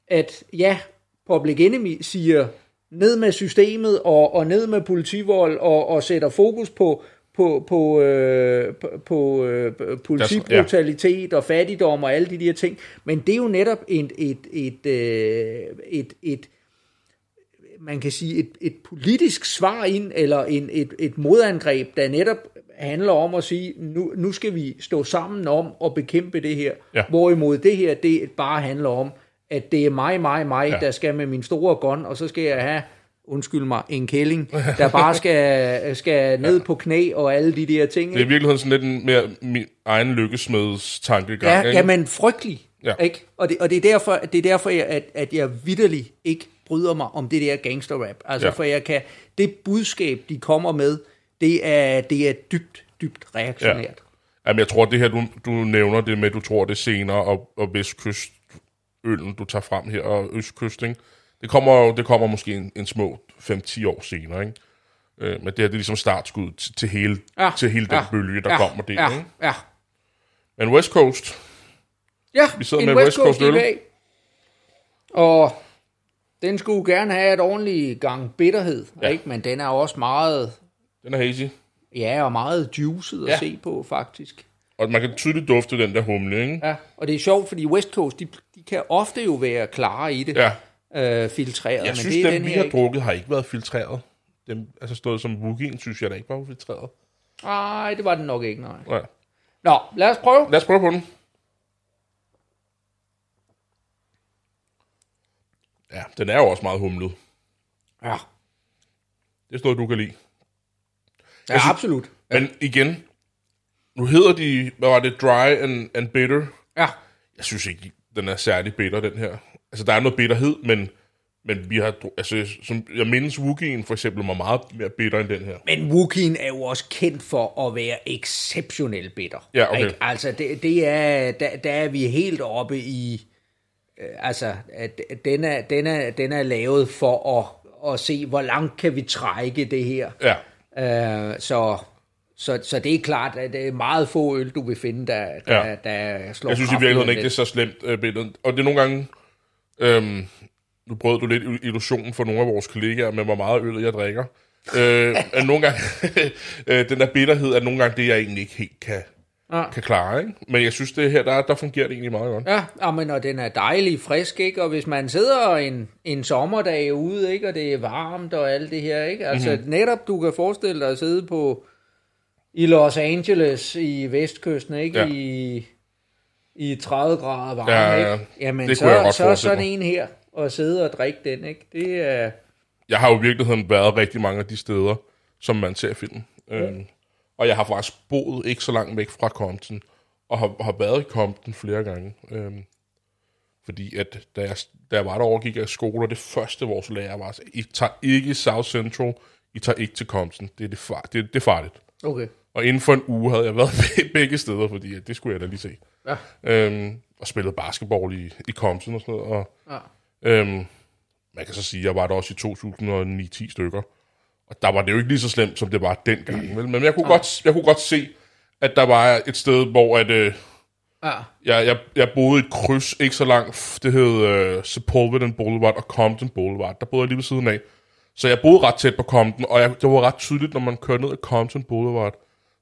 at ja, Public Enemy siger, ned med systemet, og, og ned med politivold, og, og sætter fokus på, på, på, øh, på, på øh, politibrutalitet og fattigdom og alle de der ting. Men det er jo netop et, et, et, øh, et, et man kan sige, et, et politisk svar ind, eller en, et, et modangreb, der netop handler om at sige, nu, nu skal vi stå sammen om at bekæmpe det her. Ja. Hvorimod det her, det bare handler om, at det er mig, mig, mig, Ja. ja. der skal med min store gun, og så skal jeg have, undskyld mig, en kælling, der bare skal, skal ned på knæ og alle de der ting. Det er i virkeligheden sådan lidt en mere min egen lykkesmeds tankegang. Ja, ikke? jamen frygtelig. Ja. Ja. Ikke? Og, det, og det er derfor, det er derfor jeg, at, at jeg vidderligt ikke bryder mig om det der gangsterrap. Altså, Ja. ja. for jeg kan, det budskab, de kommer med, det er, det er dybt, dybt reaktionært. Jamen, jeg tror, det her, du, du nævner det med, du tror, det er senere, og, og vestkystøllen, du tager frem her, og østkyst, ikke? Det kommer, jo- det kommer måske en, en små 5-10 år senere, ikke? Øh, men det her, det er ligesom startskud til, til, hele, Ja. til hele den ja. bølge, der ja. kommer der, Ja, ikke? ja. Men West Coast, Ja, Vi sidder en med West Coast Coast øl. Og den skulle gerne have et ordentligt gang bitterhed, Ja. ikke? men den er også meget, den er hazy, ja, og meget juicet at Ja. se på, faktisk. og man kan tydeligt dufte den der humle, ikke? Ja, og det er sjovt, fordi West Coast, de, de kan ofte jo være klare i det, Ja. øh, filtreret. Jeg men synes, det er dem, den vi her har ikke. drukket, har ikke været filtreret. Dem, altså stået som Wookieen, synes jeg da ikke var filtreret. Nej, det var den nok ikke, nej. Ja. Nå, lad os prøve. Lad os prøve på den. Ja, den er jo også meget humlet. Ja, Det er sådan noget, du kan lide. ja synes- absolut. Men igen, nu hedder de, hvad var det, dry and, and bitter. Ja, Jeg synes ikke, den er særlig bitter, den her. Altså, der er noget bitterhed, men, men vi har, altså, som, jeg mindes Wookien for eksempel var meget mere bitter end den her. men Wookien er jo også kendt for at være exceptionelt bitter. Ja, okay. Ikke? Altså, det, det er, der, der er vi helt oppe i... Øh, altså, at den er, den, er, den er lavet for at, at se, hvor langt kan vi trække det her. Ja, Øh, så, så, så det er klart, at det er meget få øl, du vil finde, der, der, Ja. der slår jeg synes i virkeligheden ikke, det er så slemt øh, billede. Og det er nogle gange, øhm, nu brød du lidt illusionen for nogle af vores kollegaer med, hvor meget øl jeg drikker. øh, at nogle gange, øh, den der bitterhed er nogle gange det, jeg egentlig ikke helt kan, Ja. kan klare. Ikke? Men jeg synes, det her, der, der fungerer det egentlig meget godt. Ja, ja, men og den er dejlig frisk, ikke? Og hvis man sidder en, en sommerdag ude, ikke? Og det er varmt og alt det her, ikke? Altså Mhm. mm-hmm. netop, du kan forestille dig at sidde på i Los Angeles i vestkysten, ikke? Ja. I, I 30 grader varme, Ja, ja, ikke? Jamen, Det kunne jeg så, så sådan en her, og sidde og drikke den, ikke? Det er... Jeg har jo i virkeligheden været rigtig mange af de steder, som man ser i filmen. Øhm, og jeg har faktisk boet ikke så langt væk fra Compton, og har, har været i Compton flere gange. Øhm, fordi at da jeg, da jeg var derovre, gik jeg i skole, og det første vores lærer var, I tager ikke South Central, I tager ikke til Compton. Det er, det, far, det, det er farligt. Okay. Og inden for en uge havde jeg været be- begge steder, fordi at det skulle jeg da lige se. Ja. Øhm, og spillet basketball i, i Compton og sådan noget. Og, Ja. Øhm, man kan så sige, at jeg var der også i 2009-10 stykker. Og der var det jo ikke lige så slemt, som det var dengang. Vel? Men jeg kunne, godt, jeg kunne godt se, at der var et sted, hvor at, øh, Ja. jeg, jeg, jeg boede i et kryds, ikke så langt. Det hed øh, Sepulveda Boulevard og Compton Boulevard. Der boede jeg lige ved siden af. Så jeg boede ret tæt på Compton, og jeg, det var ret tydeligt, når man kørte ned ad Compton Boulevard,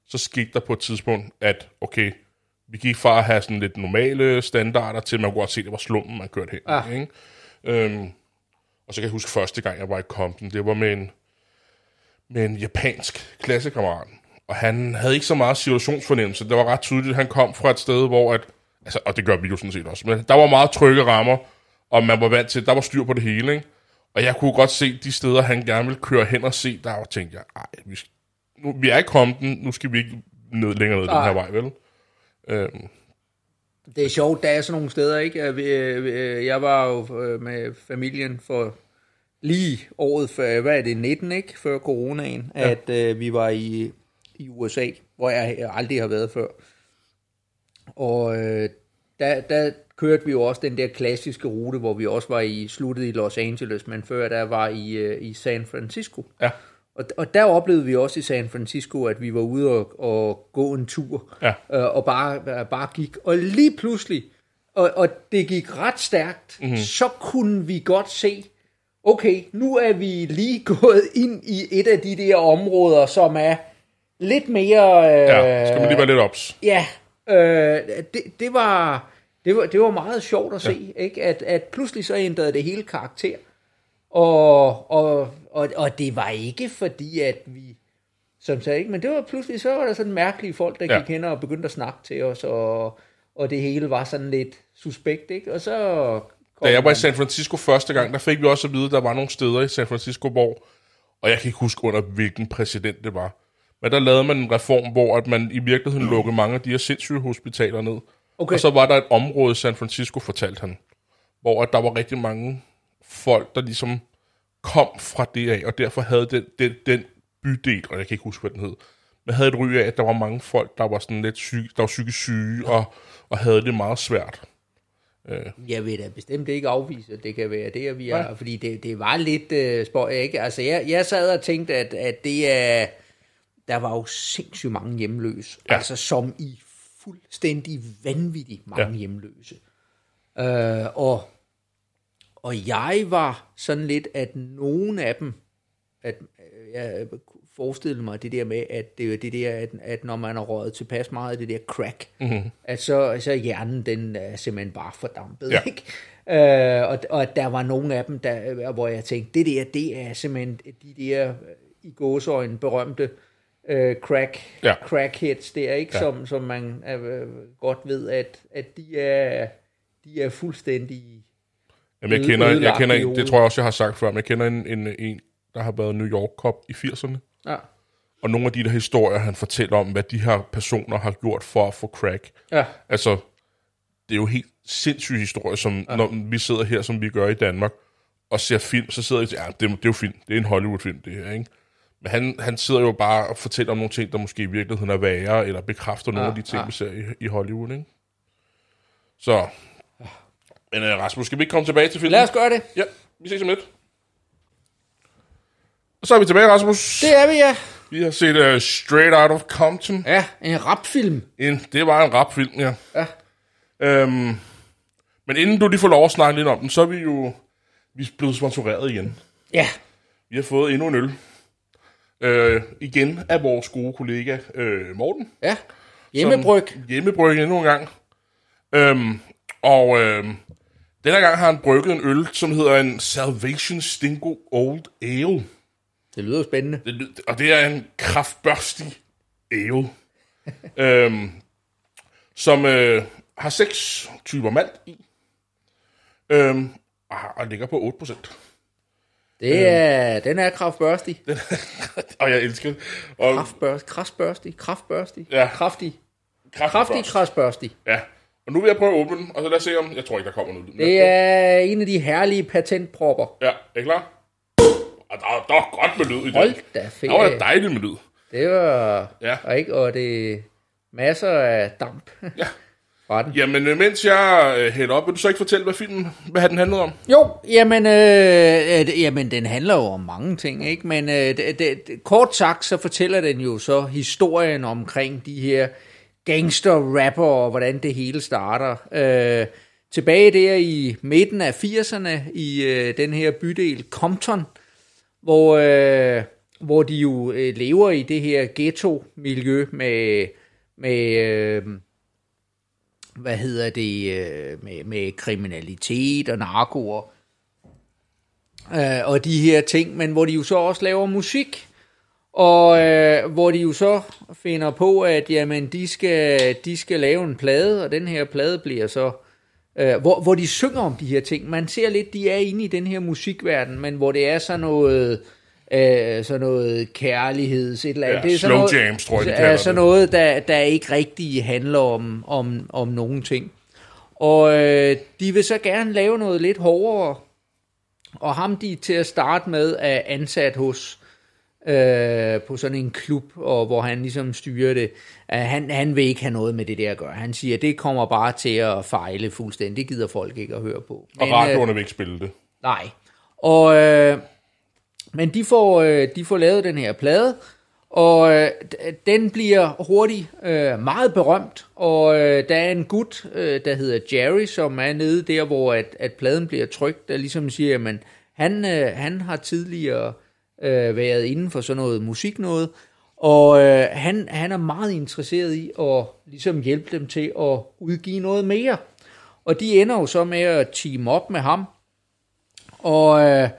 så skete der på et tidspunkt, at okay, vi gik fra at have sådan lidt normale standarder, til man kunne godt se, at det var slummen, man kørte hen. Ah. Ikke? Øhm, og så kan jeg huske første gang, jeg var i Compton, det var med en, med en japansk klassekammerat. Og han havde ikke så meget situationsfornemmelse. Det var ret tydeligt, at han kom fra et sted, hvor at, altså, og det gør vi jo sådan set også, men der var meget trygge rammer, og man var vant til, der var styr på det hele, ikke? Og jeg kunne godt se de steder, han gerne ville køre hen og se, der var tænkte jeg, ej, vi, skal, nu, vi er i Compton, nu skal vi ikke ned længere ned den Nej. her vej, vel? Øhm, Det er sjovt, der er sådan nogle steder, ikke? Øh, øh, Jeg var jo øh, med familien for lige året før, hvad er det, 19, ikke? Før coronaen, ja. at øh, vi var i, i USA, hvor jeg aldrig har været før. Og øh, der, der kørte vi jo også den der klassiske rute, hvor vi også var i sluttet i Los Angeles, men før der var i, øh, i San Francisco. ja, Og, og der oplevede vi også i San Francisco, at vi var ude og, og gå en tur, Ja. øh, og bare, bare gik. Og lige pludselig, og, og det gik ret stærkt, Mhm. mm-hmm. så kunne vi godt se, okay, nu er vi lige gået ind i et af de der områder, som er lidt mere... Øh, ja, skal man lige være lidt ops. Ja, øh, det, det, var, det, var, det var meget sjovt at se, ikke? At, at pludselig så ændrede det hele karakter. Og, og, og, og det var ikke fordi, at vi, som sagde, ikke? men det var pludselig, så var der sådan mærkelige folk, der Ja. ja. gik hen og begyndte at snakke til os, og, og det hele var sådan lidt suspekt, ikke? Og så... Da jeg var i San Francisco første gang, der fik vi også at vide, at der var nogle steder i San Francisco, hvor, og jeg kan ikke huske under hvilken præsident det var, men der lavede man en reform, hvor at man i virkeligheden lukkede mange af de her sindssyge hospitaler ned. Okay. Og så var der et område i San Francisco, fortalte han, hvor at der var rigtig mange folk, der ligesom kom fra det af, og derfor havde den, den, den bydel, og jeg kan ikke huske, hvad den hed, men havde et ry af, at der var mange folk, der var sådan lidt syge, der var psykisk syge, og, og havde det meget svært. Jeg vil da bestemt ikke afvise, at det kan være det, vi er, Nej. fordi det, det var lidt uh, spøj, ikke? Altså, jeg, jeg sad og tænkte, at, at det er, der var jo sindssygt mange hjemløse, Ja. ja. altså som i fuldstændig vanvittigt mange Ja. ja. hjemløse. Uh, og, og jeg var sådan lidt, at nogen af dem, at øh, jeg forestillede mig det der med, at det er det der, at, at når man har røget tilpas meget af det der crack, mm-hmm. at så, så er hjernen den er simpelthen bare fordampet, Ja. ikke? Øh, og, og der var nogle af dem, der, hvor jeg tænkte, det der, det er simpelthen de der i gåsøjne berømte øh, crack, Ja. crackheads der, ikke? Ja. Som, som man øh, godt ved, at, at de er, de er fuldstændig Jamen, jeg kender, jeg kender en, det tror jeg også, jeg har sagt før, men jeg kender en, en, en der har været New York Cop i 80'erne. Ja, Og nogle af de der historier, han fortæller om, hvad de her personer har gjort for at få crack. ja, Altså, det er jo helt sindssyge historier, som ja. når vi sidder her, som vi gør i Danmark, og ser film, så sidder vi ja, det, det er jo film, det er en Hollywood-film, det her, ikke? Men han, han sidder jo bare og fortæller om nogle ting, der måske i virkeligheden er værre, eller bekræfter nogle Ja, af de ting, ja. vi ser i, i Hollywood, ikke? Så, men uh, Rasmus, skal vi ikke komme tilbage til filmen? lad os gøre det. Ja, vi ses om lidt. Og så er vi tilbage, Rasmus. Det er vi, ja. Vi har set uh, Straight Out of Compton. Ja, en rapfilm. En, det var en rapfilm, ja. Ja. Øhm, men inden du lige får lov at snakke lidt om den, så er vi jo vi er blevet sponsoreret igen. Ja, Vi har fået endnu en øl. Øh, igen af vores gode kollega øh, Morten. ja. Hjemmebryg. Som Hjemmebryg endnu en gang. Øhm, og øhm, denne gang har han brygget en øl, som hedder en Salvation Stingo Old Ale. Det lyder spændende. Det, og det er en kraftbørstig ale, øhm, som øh, har seks typer malt i, øhm, og, har- og ligger på 8%. Det er, den er kraftbørstig. og jeg elsker det. Og Kraftbørstig, kraftbørstig, kraftbørstig. Ja. Kraftig, kraftig, kraftbørstig. Ja. Og nu vil jeg prøve at åbne den, og så lad os se om... Jeg tror ikke, der kommer noget. Det er en af de herlige patentpropper. Ja, er I klar? Og der, der er godt med lyd i den. Hold da ferie. Der var dejligt med lyd. Det var... Ja. Og, ikke, og det er masser af damp Ja. fra den. Jamen, øh, mens jeg øh, hælder op, vil du så ikke fortælle, hvad filmen hvad den handlede om? Jo, jamen, øh, øh, jamen, den handler jo om mange ting, ikke? Men øh, det, det, kort sagt, så fortæller den jo så historien omkring de her gangster-rapper, og hvordan det hele starter. Øh, tilbage der i midten af 80'erne, i øh, den her bydel Compton, hvor, øh, hvor de jo øh, lever i det her ghetto-miljø med, med øh, hvad hedder det, øh, med, med kriminalitet og narkoer, øh, og de her ting, men hvor de jo så også laver musik, og øh, hvor de jo så finder på, at jamen, de, skal, de skal lave en plade, og den her plade bliver så, øh, hvor, hvor de synger om de her ting. Man ser lidt, de er inde i den her musikverden, men hvor det er sådan noget, øh, sådan noget kærligheds, et eller andet. Ja, det er slow sådan noget, jams, tror jeg, de er sådan det. noget, der, der ikke rigtig handler om, om, om nogen ting. Og øh, de vil så gerne lave noget lidt hårdere, og ham de til at starte med er ansat hos øh, på sådan en klub, og hvor han ligesom styrer det. Uh, han, han vil ikke have noget med det der at gøre. Han siger, at det kommer bare til at fejle fuldstændig. Det gider folk ikke at høre på. Og Men, radioerne vil ikke spille det. Nej. Og, øh, men de får, øh, de får lavet den her plade, og øh, den bliver hurtigt øh, meget berømt, og øh, der er en gut, øh, der hedder Jerry, som er nede der, hvor at, at pladen bliver trykt, der ligesom siger, at han, øh, han har tidligere øh, øh, været inden for sådan noget musik noget, og øh, han, han er meget interesseret i at ligesom hjælpe dem til at udgive noget mere. Og de ender jo så med at team op med ham, og, øh,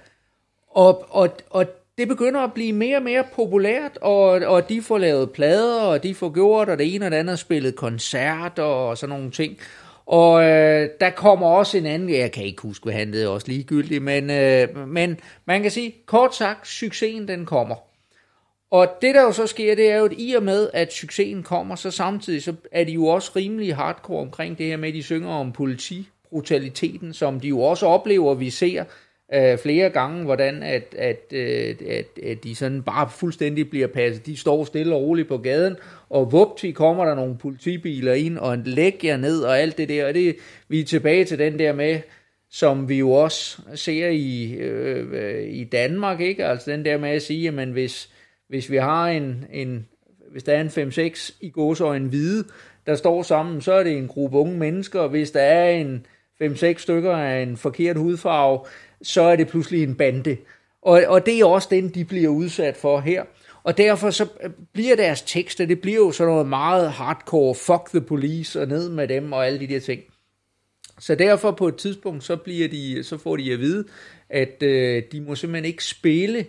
og, og, og det begynder at blive mere og mere populært, og, og de får lavet plader, og de får gjort, og det ene og det andet spillet koncerter og sådan nogle ting. Og øh, der kommer også en anden, jeg kan ikke huske, hvad han hed, også ligegyldigt, men, øh, men man kan sige, kort sagt, succesen den kommer. Og det der jo så sker, det er jo, at i og med, at succesen kommer, så samtidig så er de jo også rimelig hardcore omkring det her med, at de synger om politi brutaliteten, som de jo også oplever, vi ser øh, flere gange, hvordan at, at, øh, at, at de sådan bare fuldstændig bliver passet. De står stille og roligt på gaden, og vupti kommer der nogle politibiler ind, og en læg jer ned, og alt det der. Og det, vi er tilbage til den der med, som vi jo også ser i, øh, i Danmark, ikke? Altså den der med at sige, at hvis, hvis vi har en, en hvis der er en 5-6 i gåsøjne hvide, der står sammen, så er det en gruppe unge mennesker, hvis der er en 5-6 stykker af en forkert hudfarve, så er det pludselig en bande. Og, og det er også den, de bliver udsat for her. Og derfor så øh, bliver deres tekster, det bliver jo sådan noget meget hardcore, fuck the police, og ned med dem, og alle de der ting. Så derfor på et tidspunkt, så, bliver de, så får de at vide, at øh, de må simpelthen ikke spille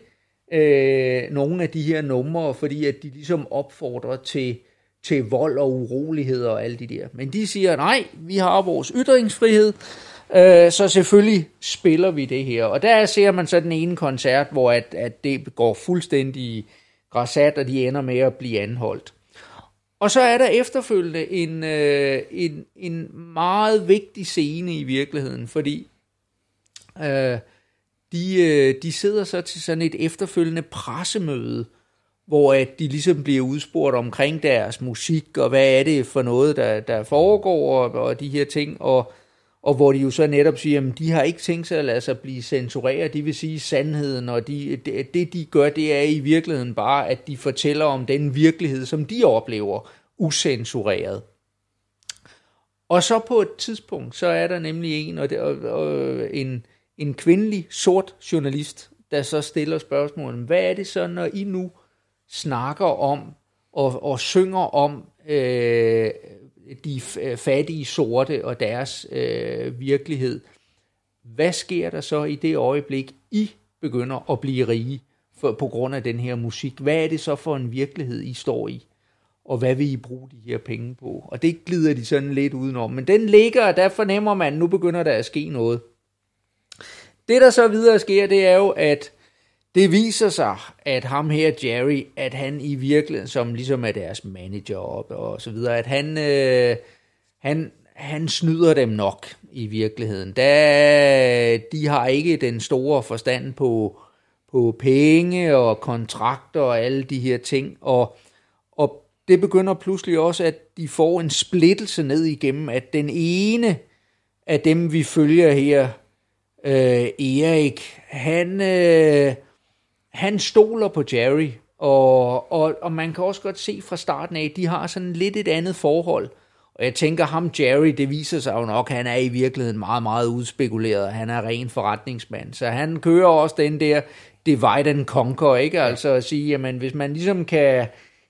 øh, nogle af de her numre, fordi at de ligesom opfordrer til, til vold og uroligheder og alle de der. Men de siger, nej, vi har vores ytringsfrihed, øh, så selvfølgelig spiller vi det her. Og der ser man så den ene koncert, hvor at, at det går fuldstændig græsat, og de ender med at blive anholdt. Og så er der efterfølgende en, øh, en, en meget vigtig scene i virkeligheden, fordi øh, de, øh, de sidder så til sådan et efterfølgende pressemøde, hvor at de ligesom bliver udspurgt omkring deres musik, og hvad er det for noget, der, der foregår, og, og de her ting, og, og hvor de jo så netop siger, at de har ikke tænkt sig at lade sig blive censureret, det vil sige sandheden, og de, det, det de gør, det er i virkeligheden bare, at de fortæller om den virkelighed, som de oplever, usensureret. Og så på et tidspunkt, så er der nemlig en, og, det, og, og en, en kvindelig sort journalist, der så stiller spørgsmålet, hvad er det så, når I nu snakker om og, og synger om øh, de øh, fattige sorte og deres øh, virkelighed. Hvad sker der så i det øjeblik, I begynder at blive rige for, på grund af den her musik? Hvad er det så for en virkelighed, I står i? Og hvad vil I bruge de her penge på? Og det glider de sådan lidt udenom. Men den ligger, og der fornemmer man, at nu begynder der at ske noget. Det, der så videre sker, det er jo, at det viser sig, at ham her, Jerry, at han i virkeligheden, som ligesom er deres manager og, og så videre, at han, øh, han, han snyder dem nok i virkeligheden. Da, de har ikke den store forstand på, på penge og kontrakter og alle de her ting, og, og det begynder pludselig også, at de får en splittelse ned igennem, at den ene af dem, vi følger her, øh, Erik, han... Øh, han stoler på Jerry, og, og, og man kan også godt se fra starten af, at de har sådan lidt et andet forhold. Og jeg tænker, ham Jerry, det viser sig jo nok, han er i virkeligheden meget, meget udspekuleret. Han er ren forretningsmand. Så han kører også den der divide and conquer, ikke? Altså at sige, jamen hvis man ligesom kan,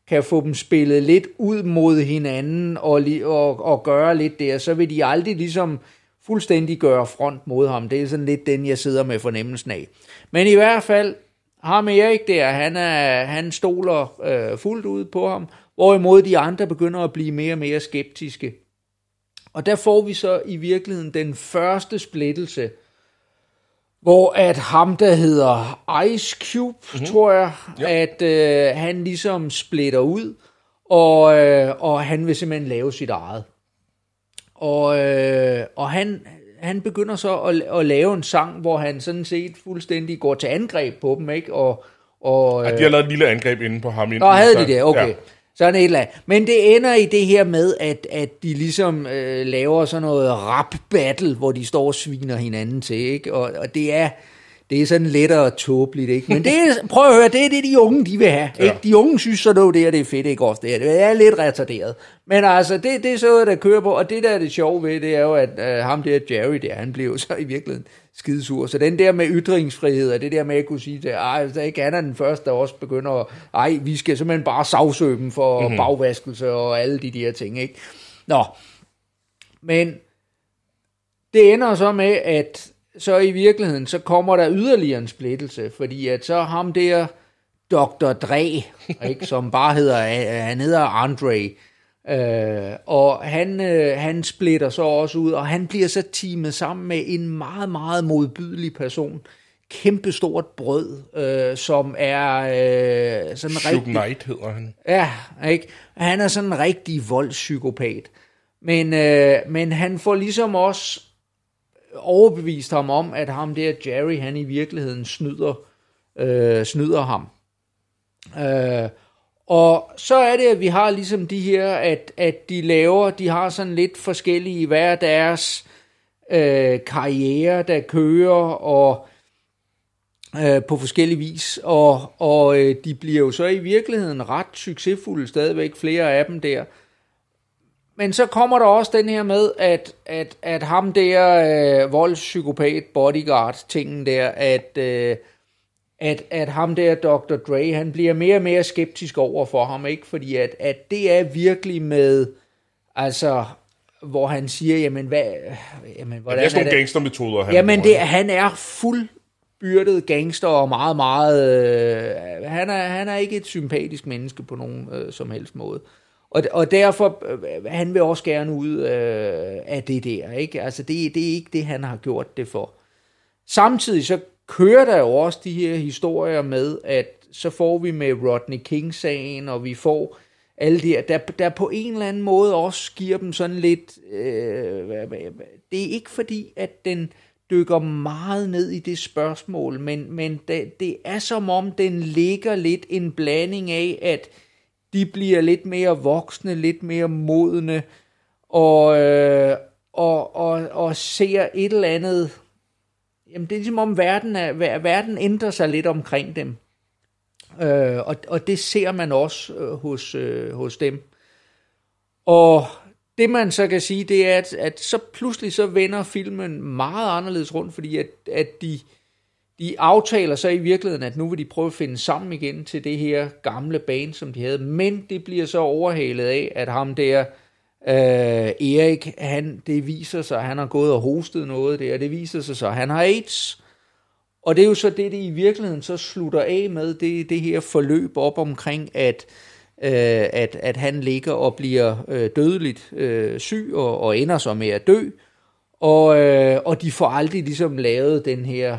kan få dem spillet lidt ud mod hinanden og, og, og gøre lidt der, så vil de aldrig ligesom fuldstændig gøre front mod ham. Det er sådan lidt den, jeg sidder med fornemmelsen af. Men i hvert fald, ham Erik der, han, er, han stoler øh, fuldt ud på ham, hvorimod de andre begynder at blive mere og mere skeptiske. Og der får vi så i virkeligheden den første splittelse, hvor at ham, der hedder Ice Cube, mm-hmm. tror jeg, ja. at øh, han ligesom splitter ud, og, øh, og han vil simpelthen lave sit eget. Og, øh, og han, han begynder så at, at lave en sang, hvor han sådan set fuldstændig går til angreb på dem, ikke? Og, og, Ja, de har lavet et lille angreb inde på ham. og havde de det? Okay. Ja. Sådan et eller andet. Men det ender i det her med, at, at de ligesom øh, laver sådan noget rap-battle, hvor de står og sviner hinanden til, ikke? Og, og det er... Det er sådan lettere tåbeligt, ikke? Men det er, prøv at høre, det er det, de unge, de vil have. Ja. Ikke? De unge synes så, det er det er fedt, ikke også? Det er, det er lidt retarderet. Men altså, det, det er så, der kører på. Og det, der er det sjove ved, det er jo, at uh, ham der, Jerry der, han blev så i virkeligheden skidesur. Så den der med ytringsfrihed, og det der med at kunne sige, at ej, så ikke han er den første, der også begynder at, ej, vi skal simpelthen bare sagsøge dem for mm-hmm. bagvaskelse og alle de der ting, ikke? Nå, men det ender så med, at så i virkeligheden, så kommer der yderligere en splittelse, fordi at så ham der, Dr. Dre, ikke, som bare hedder, han hedder Andre, øh, og han, øh, han splitter så også ud, og han bliver så teamet sammen med en meget, meget modbydelig person, kæmpestort brød, øh, som er øh, sådan rigtig... Knight hedder han. Ja, ikke? Han er sådan en rigtig voldspsykopat. Men, øh, men han får ligesom også overbevist ham om, at ham der Jerry, han i virkeligheden snyder, øh, snyder ham. Øh, og så er det, at vi har ligesom de her, at, at de laver, de har sådan lidt forskellige, hver deres øh, karriere, der kører, og øh, på forskellige vis, og, og øh, de bliver jo så i virkeligheden ret succesfulde stadigvæk, flere af dem der. Men så kommer der også den her med, at, at, at ham der øh, voldspsykopat bodyguard tingen der, at, øh, at, at ham der Dr. Dre, han bliver mere og mere skeptisk over for ham, ikke? Fordi at, at det er virkelig med, altså, hvor han siger, jamen hvad, jamen, hvordan Det er er det? gangstermetoder, han Jamen, bruger, det, han er fuldbyrdet gangster og meget, meget... Øh, han, er, han er ikke et sympatisk menneske på nogen øh, som helst måde. Og, og derfor, øh, han vil også gerne ud øh, af det der, ikke? Altså, det, det er ikke det, han har gjort det for. Samtidig så kører der jo også de her historier med, at så får vi med Rodney King-sagen, og vi får alle de her, der, der på en eller anden måde også giver dem sådan lidt, øh, det er ikke fordi, at den dykker meget ned i det spørgsmål, men, men det, det er som om, den ligger lidt en blanding af, at de bliver lidt mere voksne, lidt mere modne, og, øh, og, og, og ser et eller andet, jamen det er ligesom om verden, er, verden ændrer sig lidt omkring dem. Øh, og, og det ser man også øh, hos, øh, hos dem. Og det man så kan sige, det er, at, at så pludselig så vender filmen meget anderledes rundt, fordi at, at de, de aftaler så i virkeligheden, at nu vil de prøve at finde sammen igen til det her gamle bane, som de havde, men det bliver så overhalet af, at ham der, øh, Erik, han, det viser sig, at han har gået og hostet noget der, det viser sig så, at han har AIDS, og det er jo så det, det i virkeligheden så slutter af med, det, det her forløb op omkring, at, øh, at, at han ligger og bliver øh, dødeligt øh, syg og, og ender så med at dø. Og, øh, og de får aldrig ligesom lavet den her,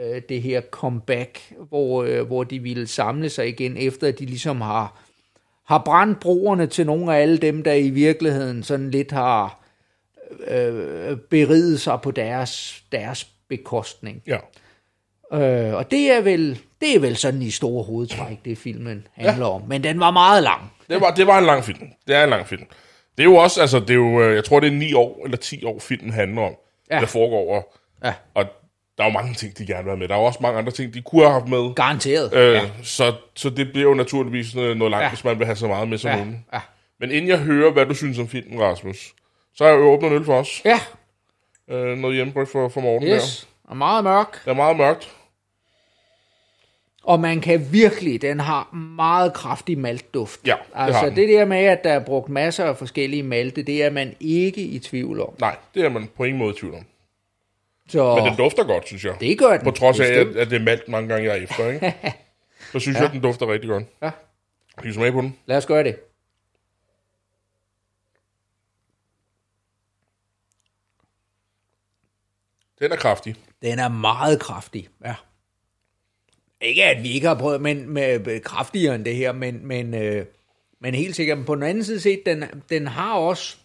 øh, det her comeback, hvor, øh, hvor de ville samle sig igen, efter at de ligesom har, har brændt broerne til nogle af alle dem, der i virkeligheden sådan lidt har øh, beriget sig på deres, deres bekostning. Ja. Øh, og det er vel det er vel sådan i store hovedtræk, det filmen handler ja. om. Men den var meget lang. Det var, det var en lang film. Det er en lang film. Det er jo også, altså, det er jo, øh, jeg tror, det er 9 år eller 10 år, filmen handler om. Ja. Ja. Der foregår over. Ja. Og der er jo mange ting, de gerne vil have med. Der er jo også mange andre ting, de kunne have haft med. Garanteret. Øh, ja. så, så det bliver jo naturligvis noget, langt, Ja. hvis man vil have så meget med som Ja. nogen. Ja. Men inden jeg hører, hvad du synes om filmen, Rasmus, så har jeg jo åbnet en øl for os. ja. Øh, noget hjemmebryg for, for morgen Yes. Og meget mørk. der. Det er meget mørkt. Og man kan virkelig, den har meget kraftig maltduft. Ja, det altså det der med, at der er brugt masser af forskellige malte, det er man ikke i tvivl om. Nej, det er man på ingen måde i tvivl om. Så Men den dufter godt, synes jeg. det gør den. På trods af, at, at det er malt mange gange, jeg er efter, ikke? Så synes ja. jeg, at den dufter rigtig godt. Ja. Kan I smage på den? Lad os gøre det. Den er kraftig. Den er meget kraftig, ja. Ikke at vi ikke har prøvet men med, med kraftigere end det her, men, men, øh, men helt sikkert. Men på den anden side set, den, den har også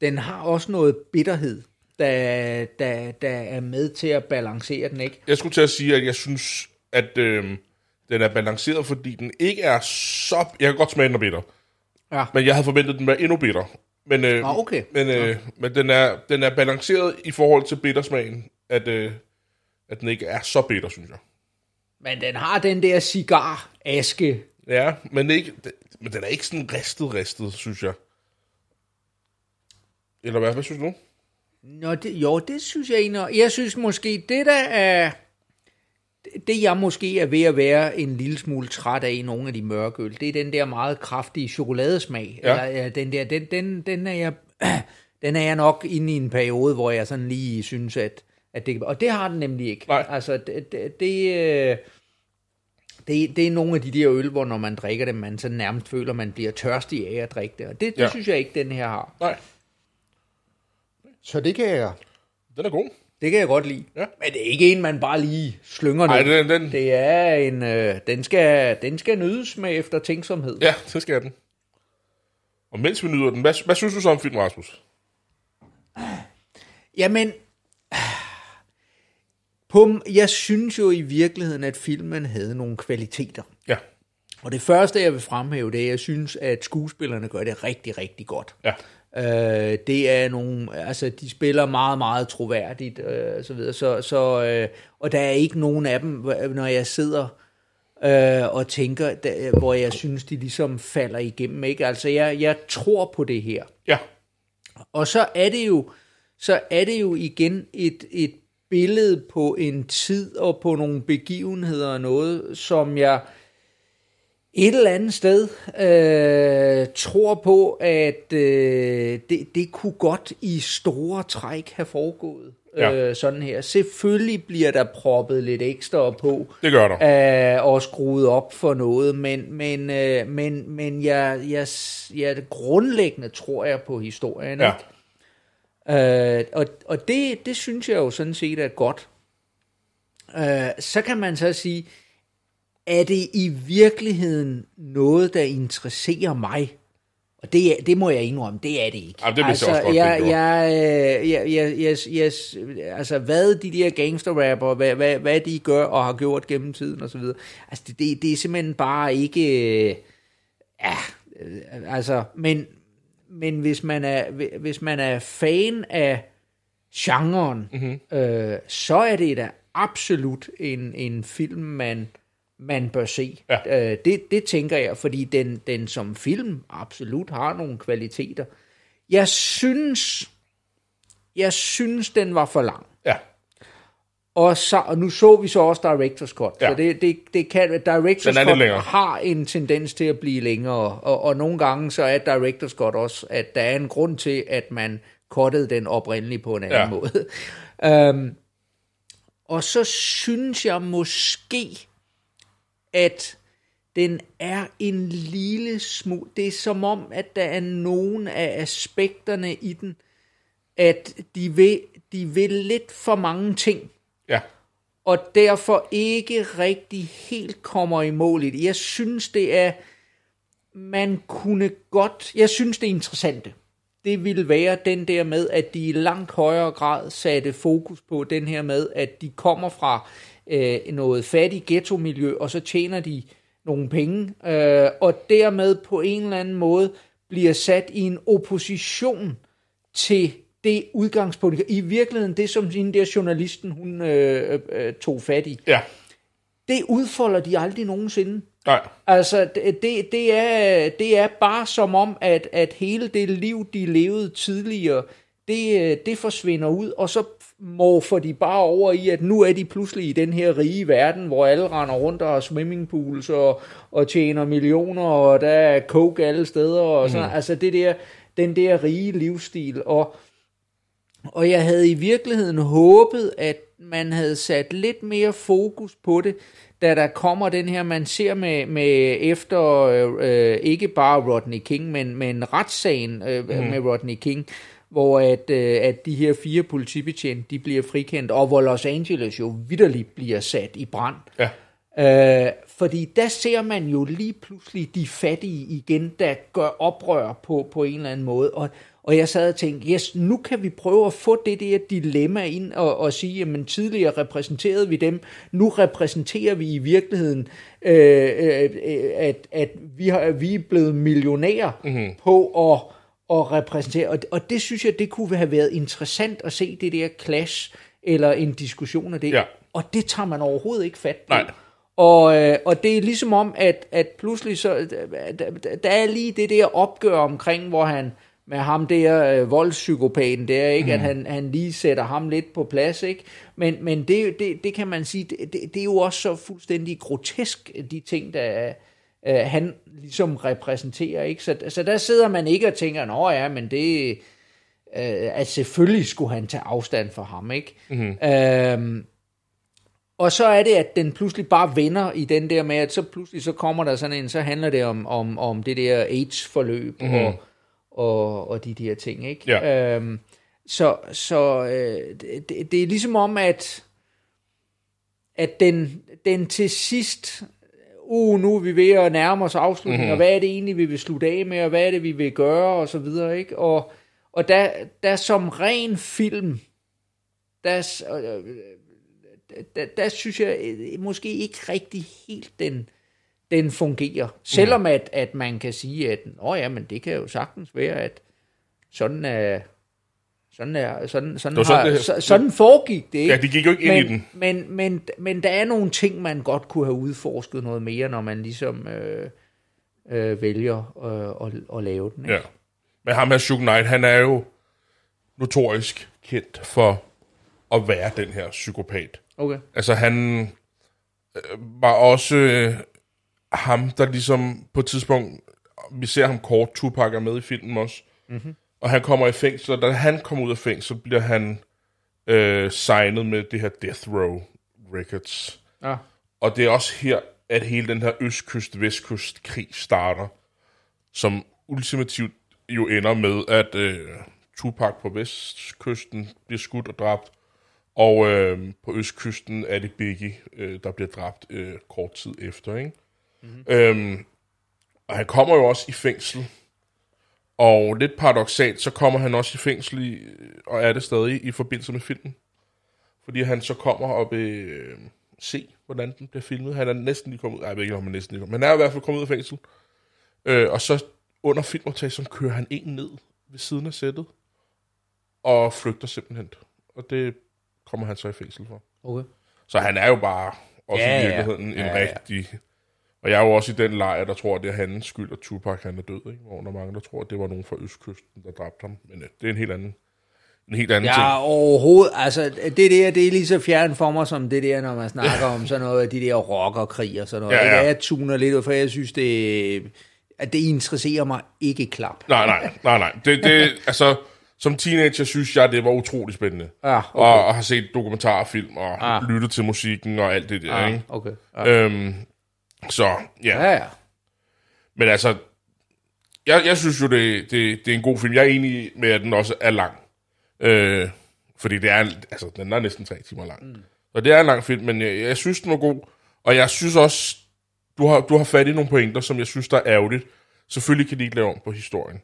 den har også noget bitterhed, der, der, der er med til at balancere den, ikke? Jeg skulle til at sige, at jeg synes, at øh, den er balanceret, fordi den ikke er så... Jeg kan godt smage, den er bitter. Ja. Men jeg havde forventet, at den var endnu bitter. Men, øh, Ah, okay. men, øh, men den, er, den er balanceret i forhold til bittersmagen, at, øh, at den ikke er så bitter, synes jeg. Men den har den der cigar-aske. Ja, men, ikke, men den er ikke sådan ristet, ristet, synes jeg. Eller hvad? Hvad synes du? Nå, det, jo, det synes jeg egentlig. Jeg synes måske, det der er... Det jeg måske er ved at være en lille smule træt af i nogle af de mørke øl, det er den der meget kraftige chokoladesmag. Ja. Eller, ja, den, der, den, den, den, er jeg, den er jeg nok inde i en periode, hvor jeg sådan lige synes, at, at det... Og det har den nemlig ikke. Nej. Altså, det... det, det øh, det, det er nogle af de der øl, hvor når man drikker det, man så nærmest føler, man bliver tørstig af at drikke det. Og det, det Ja. synes jeg ikke, den her har. Nej, Så det kan jeg den er god. det kan jeg godt lide. Ja. Men det er ikke en, man bare lige slynger Nej, ned. den, den, Det er en, øh, den, skal, den skal nydes med eftertænksomhed. ja, det skal den. Og mens vi nyder den, hvad, hvad synes du så om filmen, Rasmus? Jamen, på, jeg synes jo i virkeligheden, at filmen havde nogle kvaliteter. Ja, Og det første, jeg vil fremhæve, det er, at jeg synes, at skuespillerne gør det rigtig, rigtig godt. ja. Øh, det er nogle, altså de spiller meget, meget troværdigt, øh, så videre. Så, så, øh, og der er ikke nogen af dem, når jeg sidder øh, og tænker, der, hvor jeg synes, de ligesom falder igennem. Ikke? Altså jeg, jeg tror på det her. Ja, Og så er det jo, så er det jo igen et, et billede på en tid og på nogle begivenheder og noget, som jeg et eller andet sted øh, tror på, at øh, det, det kunne godt i store træk have foregået. Ja. Øh, sådan her. Selvfølgelig bliver der proppet lidt ekstra på det gør der. øh, og skruet op for noget, men, men, øh, men, men jeg, jeg, jeg, grundlæggende tror jeg på historien. Ja. ikke? Øh, og og det, det synes jeg jo sådan set er godt. Øh, så kan man så sige, er det i virkeligheden noget, der interesserer mig? Og det, det må jeg indrømme, det er det ikke. Jamen, det jeg også godt, jeg, øh, jeg, jeg, jeg, jeg, altså, hvad de der gangsterrapper, hvad, hvad, hvad de gør og har gjort gennem tiden og så videre, altså, det, det, det er simpelthen bare ikke... øh, Ja, øh, altså, men, men hvis man er, hvis man er fan af genren, Mhm. mm-hmm. øh, så er det da absolut en, en film, man, man bør se. Ja. Øh, det, det tænker jeg, fordi den, den som film absolut har nogle kvaliteter. Jeg synes, jeg synes, den var for lang. Ja, Og, så, og nu så vi så også Director's Cut. Ja. Så det, det, det kan, Director's Cut har en tendens til at blive længere. Og, og nogle gange så er Director's Cut også, at der er en grund til, at man cuttede den oprindeligt på en anden Ja. måde. um, og så synes jeg måske, at den er en lille smule... Det er som om, at der er nogle af aspekterne i den, at de vil, de vil lidt for mange ting, ja, og derfor ikke rigtig helt kommer i mål i det. Jeg synes, det er... Man kunne godt... Jeg synes, det er interessante. Det ville være den der med, at de i langt højere grad satte fokus på den her med, at de kommer fra øh, noget fattigt ghetto-miljø, og så tjener de nogle penge, øh, og dermed på en eller anden måde bliver sat i en opposition til det udgangspunkt. I virkeligheden, det som hende der journalisten, hun øh, øh, tog fat i, ja. det udfolder de aldrig nogensinde. Nej, Altså, det, det, det, er, det er bare som om, at, at hele det liv, de levede tidligere, det, øh, det forsvinder ud, og så morfer de bare over i, at nu er de pludselig i den her rige verden, hvor alle render rundt og har swimmingpools og, og tjener millioner, og der er coke alle steder, og sådan, mm. altså det der, den der rige livsstil, og, og jeg havde i virkeligheden håbet, at man havde sat lidt mere fokus på det, da der kommer den her, man ser med, med efter, øh, ikke bare Rodney King, men, men retssagen øh, mm. med Rodney King, hvor at, øh, at de her fire politibetjente, de bliver frikendt, og hvor Los Angeles jo vidderligt bliver sat i brand. Ja. Øh, fordi der ser man jo lige pludselig de fattige igen, der gør oprør på, på en eller anden måde. Og, og jeg sad og tænkte, yes, nu kan vi prøve at få det der dilemma ind og, og sige, jamen tidligere repræsenterede vi dem, nu repræsenterer vi i virkeligheden, øh, øh, at, at vi, har, vi er blevet millionærer mm-hmm. på at, at repræsentere. Og, og det synes jeg, det kunne have været interessant at se det der clash, eller en diskussion af det. Ja. Og det tager man overhovedet ikke fat på. Nej. Og, øh, og det er ligesom om, at, at pludselig så, der, der er lige det der opgør omkring, hvor han med ham der øh, voldspsykopaten der, ikke? Mm. at han, han lige sætter ham lidt på plads, ikke? Men, men det, det, det kan man sige, det, det, det er jo også så fuldstændig grotesk, de ting, der øh, han ligesom repræsenterer, ikke? Så, så der sidder man ikke og tænker, nå ja, men det, øh, at selvfølgelig skulle han tage afstand for ham, ikke? Mm. Øhm, og så er det, at den pludselig bare vender i den der med, at så pludselig så kommer der sådan en, så handler det om, om, om det der AIDS-forløb, mm. og og, og de der ting, ikke? Ja. Øhm, så så øh, det, det er ligesom om, at, at den, den til sidst, uh, nu er vi ved at nærme os afslutningen, mm-hmm. og hvad er det egentlig, vi vil slutte af med, og hvad er det, vi vil gøre, og så videre, ikke? Og, og der, der som ren film, der, der, der synes jeg øh, måske ikke rigtig helt den, den fungerer. Selvom at, at man kan sige, at Nå ja, men det kan jo sagtens være, at sådan er, sådan, er, sådan, sådan, Det var har, sådan, det- så, sådan foregik det ikke. Ja, de gik jo ikke ind men, i den. Men, men, men der er nogle ting, man godt kunne have udforsket noget mere, når man ligesom øh, øh, vælger øh, at, at lave den. Ikke? Ja. Men ham her, Suge Knight, han er jo notorisk kendt for at være den her psykopat. Okay. Altså han øh, var også øh, ham, der ligesom på et tidspunkt, vi ser ham kort, Tupac er med i filmen også, mm-hmm. Og han kommer i fængsel, og da han kommer ud af fængsel, bliver han øh, signet med det her Death Row Records. Ja. Og det er også her, at hele den her østkyst-vestkyst-krig starter, som ultimativt jo ender med, at øh, Tupac på vestkysten bliver skudt og dræbt, og øh, på østkysten er det Biggie, øh, der bliver dræbt øh, kort tid efter. Ikke? Mm-hmm. Øhm, og han kommer jo også i fængsel, og lidt paradoxalt, så kommer han også i fængsel, i, og er det stadig i forbindelse med filmen. Fordi han så kommer og vil øh, se, hvordan den bliver filmet. Han er næsten lige kommet ud, ej, jeg ved ikke, om han er næsten lige kommet, men han er i hvert fald kommet ud af fængsel. Øh, og så under filmoptagelsen kører han en ned ved siden af sættet, og flygter simpelthen. Og det kommer han så i fængsel for. Okay. Så han er jo bare også Ja, i ja. virkeligheden en Ja, ja. Og jeg er jo også i den lejr, der tror, at det er hans skyld, at Tupac han er død. Ikke? Hvor der er mange, der tror, at det var nogen fra Østkysten, der dræbte ham. Men øh, det er en helt anden, en helt anden Ja, ting. overhovedet. Altså, det der, det er lige så fjern for mig, som det der, når man snakker om sådan noget af de der rockerkrig og sådan noget. Ja, Ja, ja. ja. Jeg tuner lidt, ud, for jeg synes, det, at det interesserer mig ikke klap. Nej, nej, nej, nej. Det, det, altså, som teenager synes jeg, det var utrolig spændende. Ja, okay. Og, og har set dokumentarfilm og Ah. lyttet til musikken og alt det der. Ja, ikke? okay. Ja, Øhm, så, ja. ja. ja. Men altså, jeg, jeg synes jo, det, det, det er en god film. Jeg er enig med, at den også er lang. Øh, fordi det er, altså, den er næsten tre timer lang. Mm. Så det er en lang film, men jeg, jeg synes, den var god. Og jeg synes også, du har, du har fat i nogle pointer, som jeg synes, der er ærgerligt. Selvfølgelig kan de ikke lave om på historien.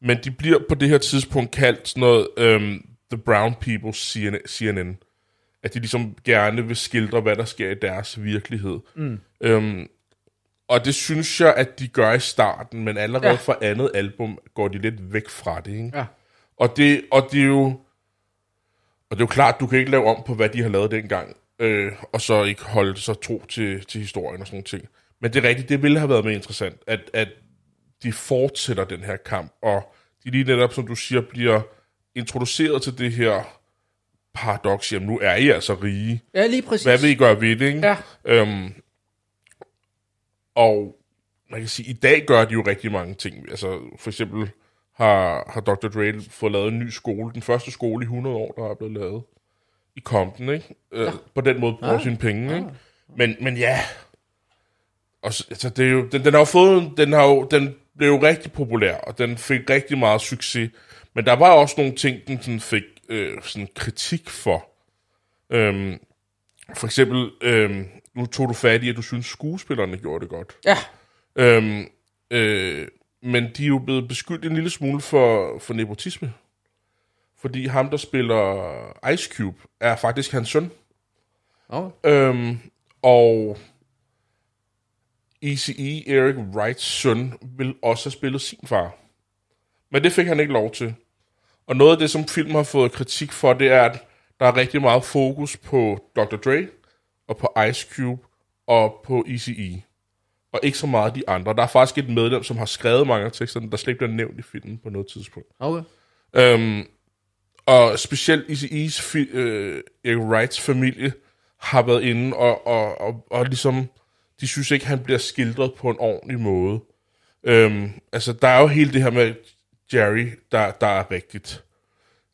Men de bliver på det her tidspunkt kaldt sådan noget um, The Brown People's CNN, CNN. At de ligesom gerne vil skildre, hvad der sker i deres virkelighed. Mm. Um, og det synes jeg, at de gør i starten, men allerede ja. Fra andet album går de lidt væk fra det. Ikke? Ja. Og, det, og det er jo... Og det er jo klart, du kan ikke lave om på, hvad de har lavet dengang, øh, og så ikke holde sig tro til, til historien og sådan ting. Men det er rigtigt, det ville have været mere interessant, at, at de fortsætter den her kamp, og de lige netop, som du siger, bliver introduceret til det her paradoks, jamen nu er I altså rige. Ja, lige præcis. Hvad vil I gøre ved det, ikke? Ja. Øhm, og man kan sige, i dag gør de jo rigtig mange ting. Altså, for eksempel har, har Dr. Dre fået lavet en ny skole. Den første skole i 100 år, der er blevet lavet i Compton, ikke? Øh, ja. På den måde bruger ja. sine penge, ikke? Men, men ja, og, så- altså, det er jo, den, den har jo fået, den har jo, den blev jo rigtig populær, og den fik rigtig meget succes. Men der var også nogle ting, den sådan fik øh, sådan kritik for. Øhm, for eksempel, øhm, nu tog du fat i, at du synes, skuespillerne gjorde det godt. Ja, Øhm, øh, men de er jo blevet beskyldt en lille smule for, for nepotisme. Fordi ham, der spiller Ice Cube, er faktisk hans søn. okay. Øhm, og ECE, Eric Wrights søn, vil også have spillet sin far. Men det fik han ikke lov til. Og noget af det, som filmen har fået kritik for, det er, at der er rigtig meget fokus på Dr. Dre, og på Ice Cube, og på ECE. Og ikke så meget de andre. Der er faktisk et medlem, som har skrevet mange af teksterne, der slet ikke bliver nævnt i filmen på noget tidspunkt. okay. Øhm, og specielt Eazy-E's fi- øh, Eric Wrights familie har været inde og, og, og, og ligesom, de synes ikke, han bliver skildret på en ordentlig måde. Øhm, altså, der er jo hele det her med Jerry, der, der er rigtigt.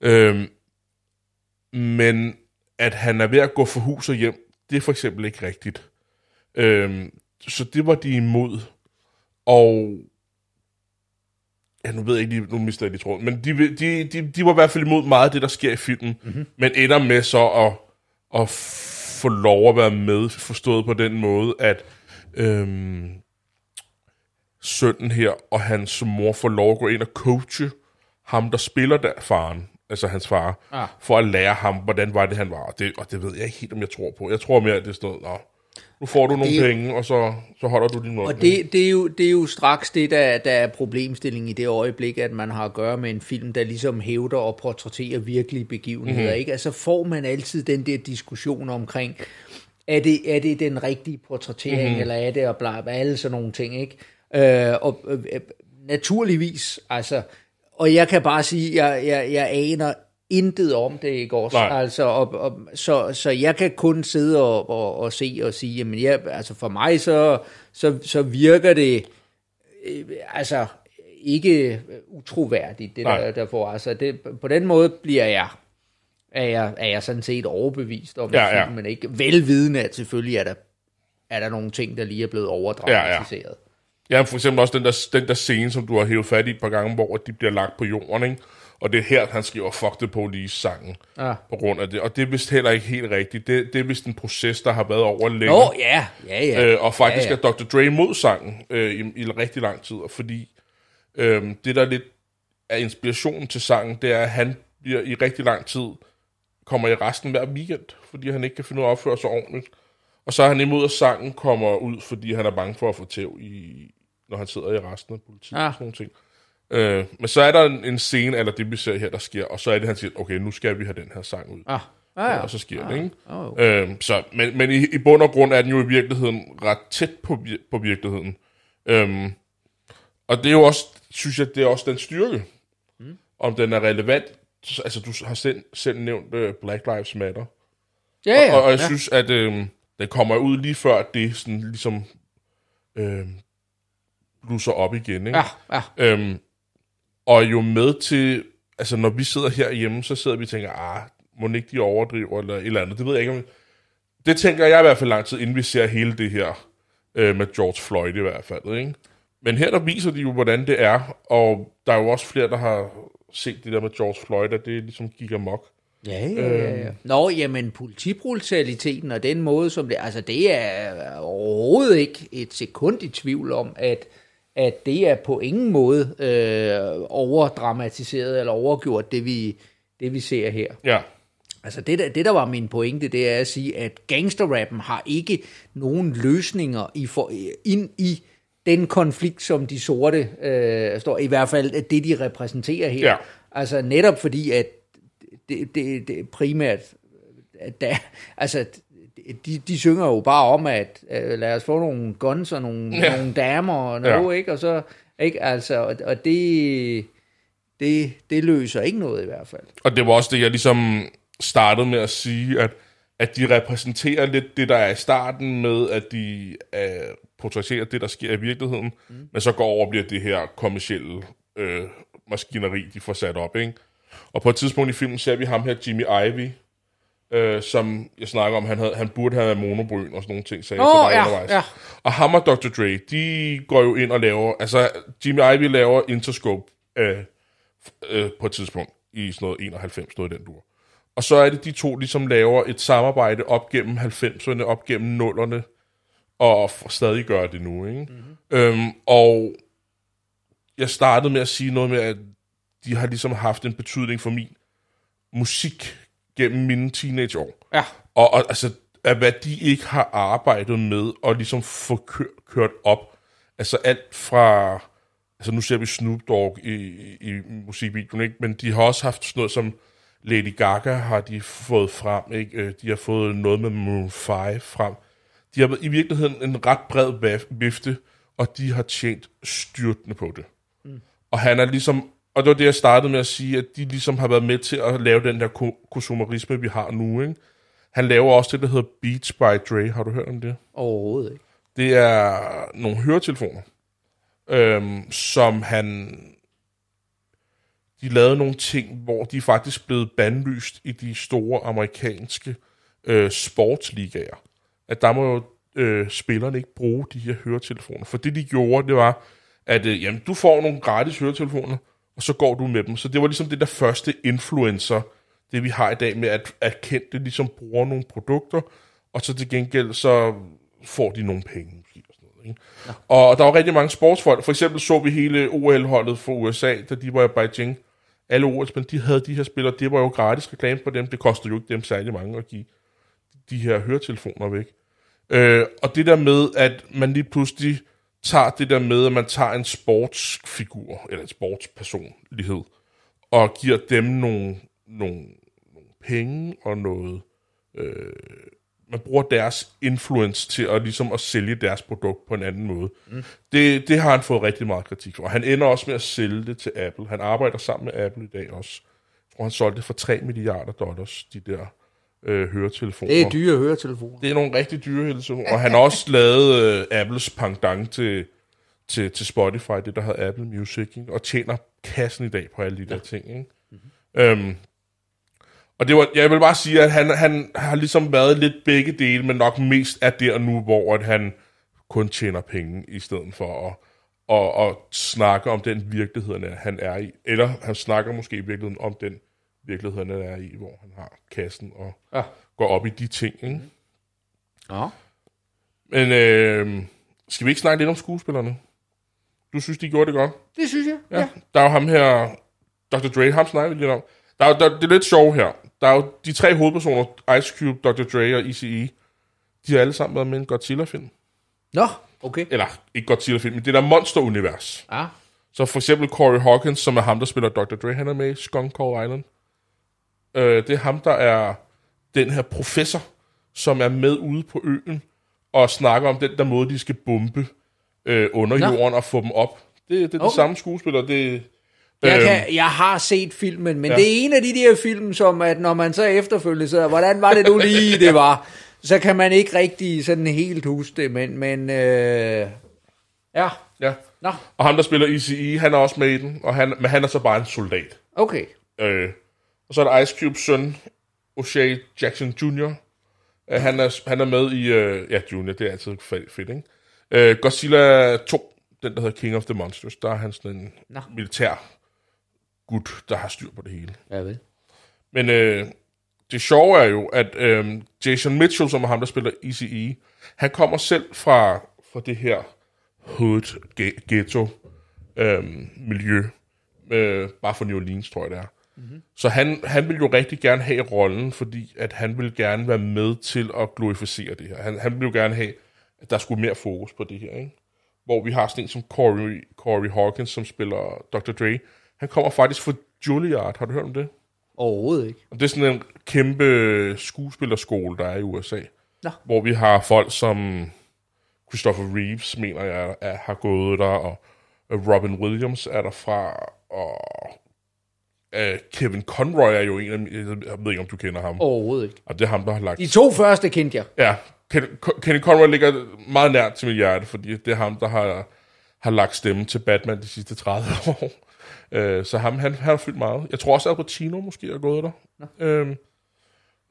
Øhm, men at han er ved at gå for hus og hjem, det er for eksempel ikke rigtigt. Øhm, så det var de imod. Og Ja, nu ved jeg ikke lige, nu mister jeg lige tråden, men de, de, de, de var i hvert fald imod meget af det, der sker i filmen, mm-hmm. men ender med så at, at få lov at være med, forstået på den måde, at øhm, sønnen her og hans mor får lov at gå ind og coache ham, der spiller der faren, altså hans far, Ah. for at lære ham, hvordan var det, han var. Og det, og det ved jeg ikke helt, om jeg tror på. Jeg tror mere, at det er sådan noget, "Nå, nu får du nogle det- penge, og så, så holder du din mund. Og det, det, er jo, det er jo straks det, der, der er problemstillingen i det øjeblik, at man har at gøre med en film, der ligesom hævder og portrætterer virkelige begivenheder. Mhm. Mm-hmm. Ikke? Altså får man altid den der diskussion omkring, er det, er det den rigtige portrættering, Mhm. mm-hmm. eller er det og bla, bla, alle sådan nogle ting. Ikke? Øh, og øh, øh, naturligvis, altså, og jeg kan bare sige, jeg, jeg, jeg aner intet om det, ikke også? Nej. Altså, og, og, så, så jeg kan kun sidde og, og, og se og sige, jamen jeg, altså for mig så, så, så virker det øh, altså ikke utroværdigt, det Nej. der, der får. Altså det, på den måde bliver jeg, er jeg, er jeg sådan set overbevist om, Ja, ja. filmen ikke velvidende, at selvfølgelig er der, er der nogle ting, der lige er blevet overdramatiseret. Ja, for eksempel også den der, den der scene, som du har hævet fat i et par gange, hvor de bliver lagt på jorden, ikke? Og det er her, han skriver Fuck the Police sangen Ja. på grund af det. Og det er vist heller ikke helt rigtigt. Det, det er vist en proces, der har været over længe. Nå, ja, ja, ja. Øh, og faktisk ja, ja, ja. er Dr. Dre mod sangen øh, i, i rigtig lang tid, fordi øh, det der lidt er inspirationen til sangen, det er, at han bliver i rigtig lang tid, kommer i resten hver weekend, fordi han ikke kan finde ud af at opføre sig ordentligt. Og så er han imod, at sangen kommer ud, fordi han er bange for at få tæv, i, når han sidder i resten af politiet Ah. og sådan nogle ting. Øh, men så er der en, en scene, eller det vi ser her, der sker, og så er det, han siger, okay, nu skal vi have den her sang ud. Ah, ah, ja. Og så sker det, ikke? Oh, Øhm, så, men men i, i bund og grund er den jo i virkeligheden ret tæt på, vir- på virkeligheden. Øhm, og det er jo også, synes jeg, det er også den styrke. Mm. Om den er relevant. Altså, du har selv, selv nævnt uh, Black Lives Matter. ja, ja, og, og jeg ja. synes, at øhm, den kommer ud lige før det sådan ligesom øhm, blusser op igen. Ikke? ja, ja. Øhm, og jo med til, altså når vi sidder herhjemme, så sidder vi og tænker, ah, må ikke de overdriver, eller et eller andet. Det ved jeg ikke, om... Det tænker jeg i hvert fald lang tid, inden vi ser hele det her øh, med George Floyd i hvert fald. Ikke? Men her der viser de jo, hvordan det er, og der er jo også flere, der har set det der med George Floyd, at det ligesom gik amok. Ja, ja, ja, ja. Nå, jamen, politibrutaliteten og den måde, som det... Altså, det er overhovedet ikke et sekund i tvivl om, at, at det er på ingen måde øh, overdramatiseret eller overgjort, det vi, det vi ser her. Ja, Altså det der, det, der var min pointe, det er at sige, at gangsterrappen har ikke nogen løsninger i for, ind i den konflikt, som de sorte øh, står, i hvert fald at det, de repræsenterer her. Ja. Altså netop fordi, at det, det, det primært, at der, altså de, de synger jo bare om, at øh, lad os få nogle guns og nogle, Ja. nogle damer og noget, Ja. ikke? Og så, ikke? Altså, og, og det, det, det løser ikke noget i hvert fald. og det var også det, jeg ligesom startede med at sige, at, at de repræsenterer lidt det, der er i starten med, at de øh, portrætterer det, der sker i virkeligheden, mm. men så går over og bliver det her kommercielle øh, maskineri, de får sat op, ikke? Og på et tidspunkt i filmen ser vi ham her, Jimmy Ivy, øh, som jeg snakker om, han, havde, han burde have monobryn og sådan nogle ting, sagde Åh, jeg ja, undervejs. ja. Og ham og Dr. Dre, de går jo ind og laver, altså Jimmy Ivy laver Interscope øh, øh, på et tidspunkt i sådan noget 91, noget i den dur. Og så er det de to ligesom laver et samarbejde op gennem 90'erne, op gennem 0'erne, og stadig gør det nu, ikke? Mm-hmm. Øhm, og jeg startede med at sige noget med, at de har ligesom haft en betydning for min musik gennem mine teenageår. Ja. Og, og altså, at hvad de ikke har arbejdet med, og ligesom få kø- kørt op. Altså alt fra, altså nu ser vi Snoop Dogg i, i, i musikvideoen, ikke? men de har også haft sådan noget som Lady Gaga har de fået frem, ikke? Øh, de har fået noget med Maroon 5 frem. De har i virkeligheden en ret bred vifte, og de har tjent styrtende på det. Mm. Og han er ligesom, og det var det, jeg startede med at sige, at de ligesom har været med til at lave den der ko- konsumerisme, vi har nu, ikke? Han laver også det, der hedder Beats by Dre. Har du hørt om det? Overhovedet ikke. Det er nogle høretelefoner, øhm, som han... De lavede nogle ting, hvor de er faktisk blevet bandlyst i de store amerikanske øh, sportsligaer. At der må jo øh, spillerne ikke bruge de her høretelefoner. For det, de gjorde, det var, at øh, jamen, du får nogle gratis høretelefoner, og så går du med dem. Så det var ligesom det der første influencer, det vi har i dag med, at, at kendte ligesom bruger nogle produkter, og så til gengæld så får de nogle penge. Og, sådan noget, ikke? Ja. og der var rigtig mange sportsfolk. For eksempel så vi hele OL-holdet for USA, da de var i Beijing. Alle OL-spillere, de havde de her spillere. Det var jo gratis reklame på dem. Det kostede jo ikke dem særlig mange at give de her høretelefoner væk. Øh, og det der med, at man lige pludselig tager det der med, at man tager en sportsfigur, eller en sportspersonlighed, og giver dem nogle, nogle, nogle penge og noget... Øh, man bruger deres influence til at, ligesom at sælge deres produkt på en anden måde. Mm. Det, det har han fået rigtig meget kritik for. Og han ender også med at sælge det til Apple. Han arbejder sammen med Apple i dag også. Jeg tror, han solgte det for 3 milliarder dollars, de der øh, høretelefoner. Det er dyre høretelefoner. Det er nogle rigtig dyre høretelefoner. Og han har også lavet øh, Apples pendant til, til, til Spotify, det der hedder Apple Music, ikke? og tjener kassen i dag på alle de der ting. Ikke? Mm-hmm. Øhm, og det var, jeg vil bare sige, at han, han har ligesom været lidt begge dele, men nok mest er der nu, hvor at han kun tjener penge, i stedet for at, at, at snakke om den virkelighed, han er i. Eller han snakker måske i virkeligheden om den virkelighed, han er i, hvor han har kassen og Ja. går op i de ting. Ikke? Ja. Men øh, skal vi ikke snakke lidt om skuespillerne? Du synes, de gjorde det godt? Det synes jeg. Ja. Der er jo ham her, Dr. Dre, ham snakker vi lidt om. Der er, der, det er lidt sjovt her. Der er jo de tre hovedpersoner, Ice Cube, Dr. Dre og ECE. De har alle sammen været med i en Godzilla-film. Nå, okay. Eller ikke Godzilla-film, men det der monster-univers. Ja. Så for eksempel Corey Hawkins, som er ham, der spiller Dr. Dre, han er med i Skunk Call Island. Øh, det er ham, der er den her professor, som er med ude på øen og snakker om den der måde, de skal bombe øh, under Nå. jorden og få dem op. Det, det er okay. de Okay. samme skuespillere. Det, Jeg, øhm, kan, jeg har set filmen, men ja. det er en af de der film, som at når man så efterfølgende sidder, hvordan var det nu lige, det var, så kan man ikke rigtig sådan helt huske det, men, men øh, ja, Ja. nå, Og ham, der spiller ECE, han er også med i den, og han, men han er så bare en soldat. okay. Øh, og så er der Ice Cubes søn, O'Shea Jackson Jr. Øh, han, er, han er med i... Øh, ja, Junior, det er altid fedt, ikke? Øh, Godzilla 2, den der hedder King of the Monsters, der er han sådan en Nå. militær gut, der har styr på det hele. Ja, vel. Men øh, det sjove er jo, at øh, Jason Mitchell, som er ham, der spiller ECE, han kommer selv fra, fra det her hood ghetto øh, miljø, øh, bare for New Orleans, tror jeg det er. Mm-hmm. Så han, han vil jo rigtig gerne have rollen, fordi at han vil gerne være med til at glorificere det her. Han, han vil jo gerne have, at der skulle mere fokus på det her, ikke? Hvor vi har sådan en som Corey, Corey Hawkins, som spiller Dr. Dre. Han kommer faktisk fra Juilliard. Har du hørt om det? Overhovedet ikke. Og det er sådan en kæmpe skuespillerskole, der er i USA. Nå. Hvor vi har folk som Christopher Reeves, mener jeg, er, har gået der, og Robin Williams er der fra, og øh, Kevin Conroy er jo en af mine, jeg ved ikke, om du kender ham. Overhovedet ikke. Og det er ham, der har lagt... De to første kendte jeg. Ja, Kenny Conroy ligger meget nært til mit hjerte, fordi det er ham, der har, har lagt stemme til Batman de sidste 30 år. Øh, så ham, han, han har fyldt meget. Jeg tror også, at Pacino måske er gået der. Øhm,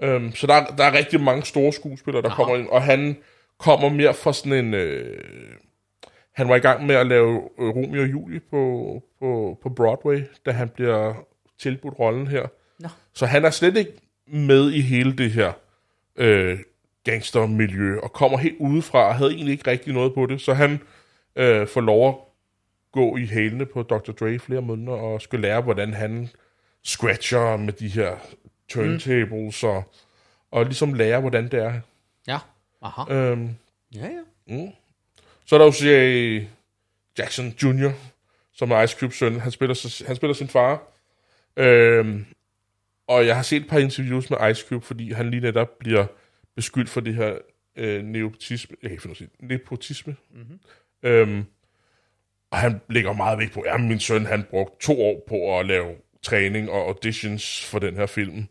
øhm, så der, er- der er rigtig mange store skuespillere, der kommer ind, og han kommer mere fra sådan en... Øh, han var i gang med at lave øh, Romeo og Julie på, på, på Broadway, da han bliver tilbudt rollen her. Nå. Så han er slet ikke med i hele det her øh, gangstermiljø, og kommer helt udefra, og havde egentlig ikke rigtig noget på det. Så han øh, får lov at gå i hælene på Dr. Dre flere måneder, og skal lære, hvordan han scratcher med de her turntables, mm. og, og ligesom lære, hvordan det er. Ja. Aha. Øhm, Ja, ja. så er der jo C.A. Jackson Jr., som er Ice Cubes søn. Han spiller, han spiller sin far. Øhm, og jeg har set et par interviews med Ice Cube, fordi han lige netop bliver beskyldt for det her øh, nepotisme. Jeg kan ikke finde. Nepotisme. Mm-hmm. Øhm, og han lægger meget vægt på, at min søn han brugte to år på at lave træning og auditions for den her film.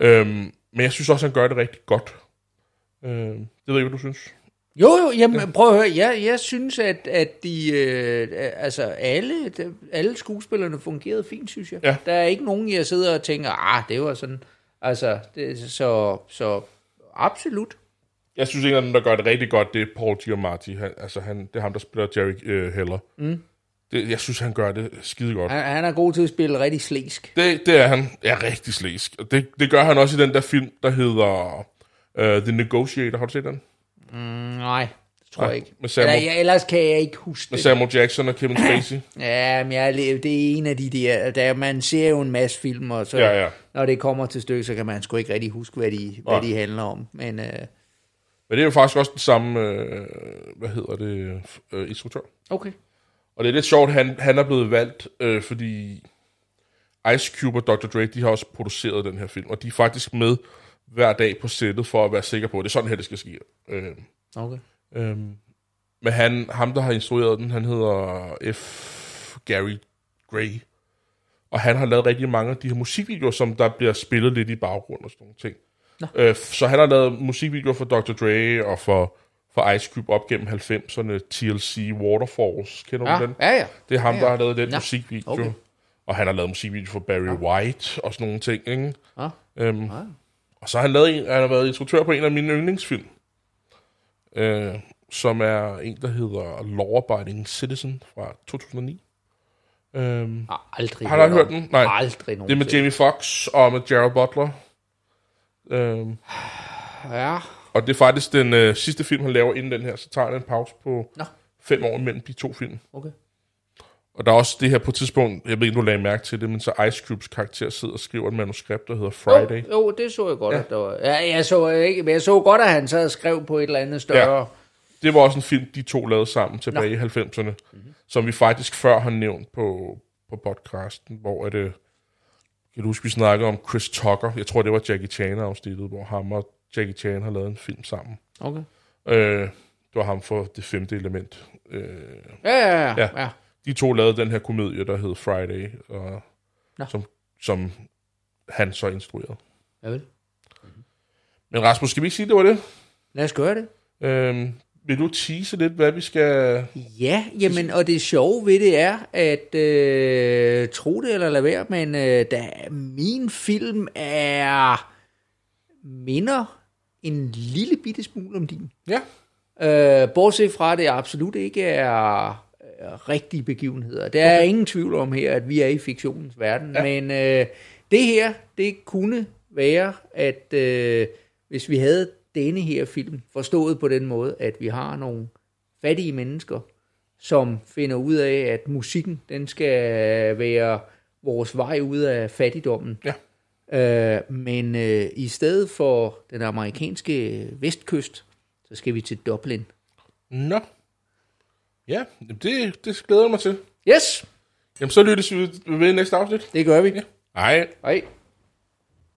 Øhm, men jeg synes også, han gør det rigtig godt. Øhm, det ved jeg ikke, hvad du synes. Jo, jo, jamen, prøv at høre. Jeg, jeg synes, at, at de, øh, altså alle, de, alle skuespillerne fungerede fint, synes jeg. Ja. Der er ikke nogen, jeg sidder og tænker, ah, det var sådan, altså, det, så, så absolut. Jeg synes, en af dem, der gør det rigtig godt, det er Paul Giamatti. Han, altså, han, det er ham, der spiller Jerry øh, Heller. Mm. Det, jeg synes, han gør det skide godt. Han, han er god til at spille rigtig slæsk. Det, det er han. Er rigtig slæsk. Og det, det gør han også i den der film, der hedder uh, The Negotiator. Har du set den? Mm, nej, det tror Nej, jeg ikke. med Samuel- Eller, jeg, ellers kan jeg ikke huske Med det. Samuel Jackson og Kevin Spacey. Ja, men jeg, det er en af de der, der, man ser jo en masse film, og så, Ja, ja. når det kommer til stykket, så kan man sgu ikke rigtig huske, hvad de, hvad Nej. de handler om. Men øh, Men det er jo faktisk også den samme, øh, hvad hedder det, øh, instruktør. okay. Og det er lidt sjovt, han, han er blevet valgt, øh, fordi Ice Cube og Dr. Dre, de har også produceret den her film, og de er faktisk med hver dag på sættet for at være sikker på, at det er sådan her, det skal ske. Øh, okay. Øhm, men han, ham, der har instrueret den, han hedder F. Gary Gray. Og han har lavet rigtig mange af de her musikvideoer, som der bliver spillet lidt i baggrunden og sådan nogle ting. Øh, så han har lavet musikvideoer for Dr. Dre og for, for Ice Cube op gennem 90'erne. TLC Waterfalls, kender Ja, du den? ja, ja. Det er ham, Ja, der ja. har lavet den Ja, musikvideo. okay. Og han har lavet musikvideo for Barry White og sådan nogle ting. Ikke? Ja. Øhm, Og så har han, lavet en, han har været instruktør på en af mine yndlingsfilm, øh, som er en, der hedder Law Abiding Citizen fra 2009. Øhm, Har aldrig Har du hørt den? Nej. Aldrig nogen. det er med Jamie Foxx og med Gerald Butler. Øhm, Ja. og det er faktisk den øh, sidste film, han laver inden den her. Så tager han en pause på Nå. fem år imellem de to film. Okay. Og der er også det her på et tidspunkt, jeg ved ikke, du lagde mærke til det, men så Ice Cubes karakter sidder og skriver et manuskript, der hedder Friday. Jo, jo, det så jeg godt, ja. at der var. Ja, jeg så ikke, men jeg så godt, at han så skrev på et eller andet større. Ja. Det var også en film, de to lavede sammen tilbage i 90'erne, mm-hmm. som vi faktisk før har nævnt på, på podcasten, hvor er det, kan du huske, vi snakkede om Chris Tucker, jeg tror, det var Jackie Chan-afsnittet, hvor ham og Jackie Chan har lavet en film sammen. Okay. Øh, det var ham for det femte element. Øh, Ja, ja, ja. Ja. ja. De to lavede den her komedie, der hed Friday, og, Nå. som, som han så instruerede. ja vel. Men Rasmus, skal vi ikke sige, det var det? Lad os gøre det. Øhm, vil du tease lidt, hvad vi skal... Ja, jamen, og det sjove ved det er, at øh, tro det eller lade være, men øh, da min film er minder en lille bitte smule om din. Ja. Øh, bortset fra, at det absolut ikke er rigtige begivenheder. Der er ingen tvivl om her, at vi er i fiktionens verden. Ja. Men øh, det her, det kunne være, at øh, hvis vi havde denne her film forstået på den måde, at vi har nogle fattige mennesker, som finder ud af, at musikken, den skal være vores vej ud af fattigdommen. Ja. Øh, men øh, i stedet for den amerikanske vestkyst, så skal vi til Dublin. Nå. Ja, det, det glæder jeg mig til. Yes, Jamen, så lyttes vi ved næste afsnit. det gør vi. Hej. Hej.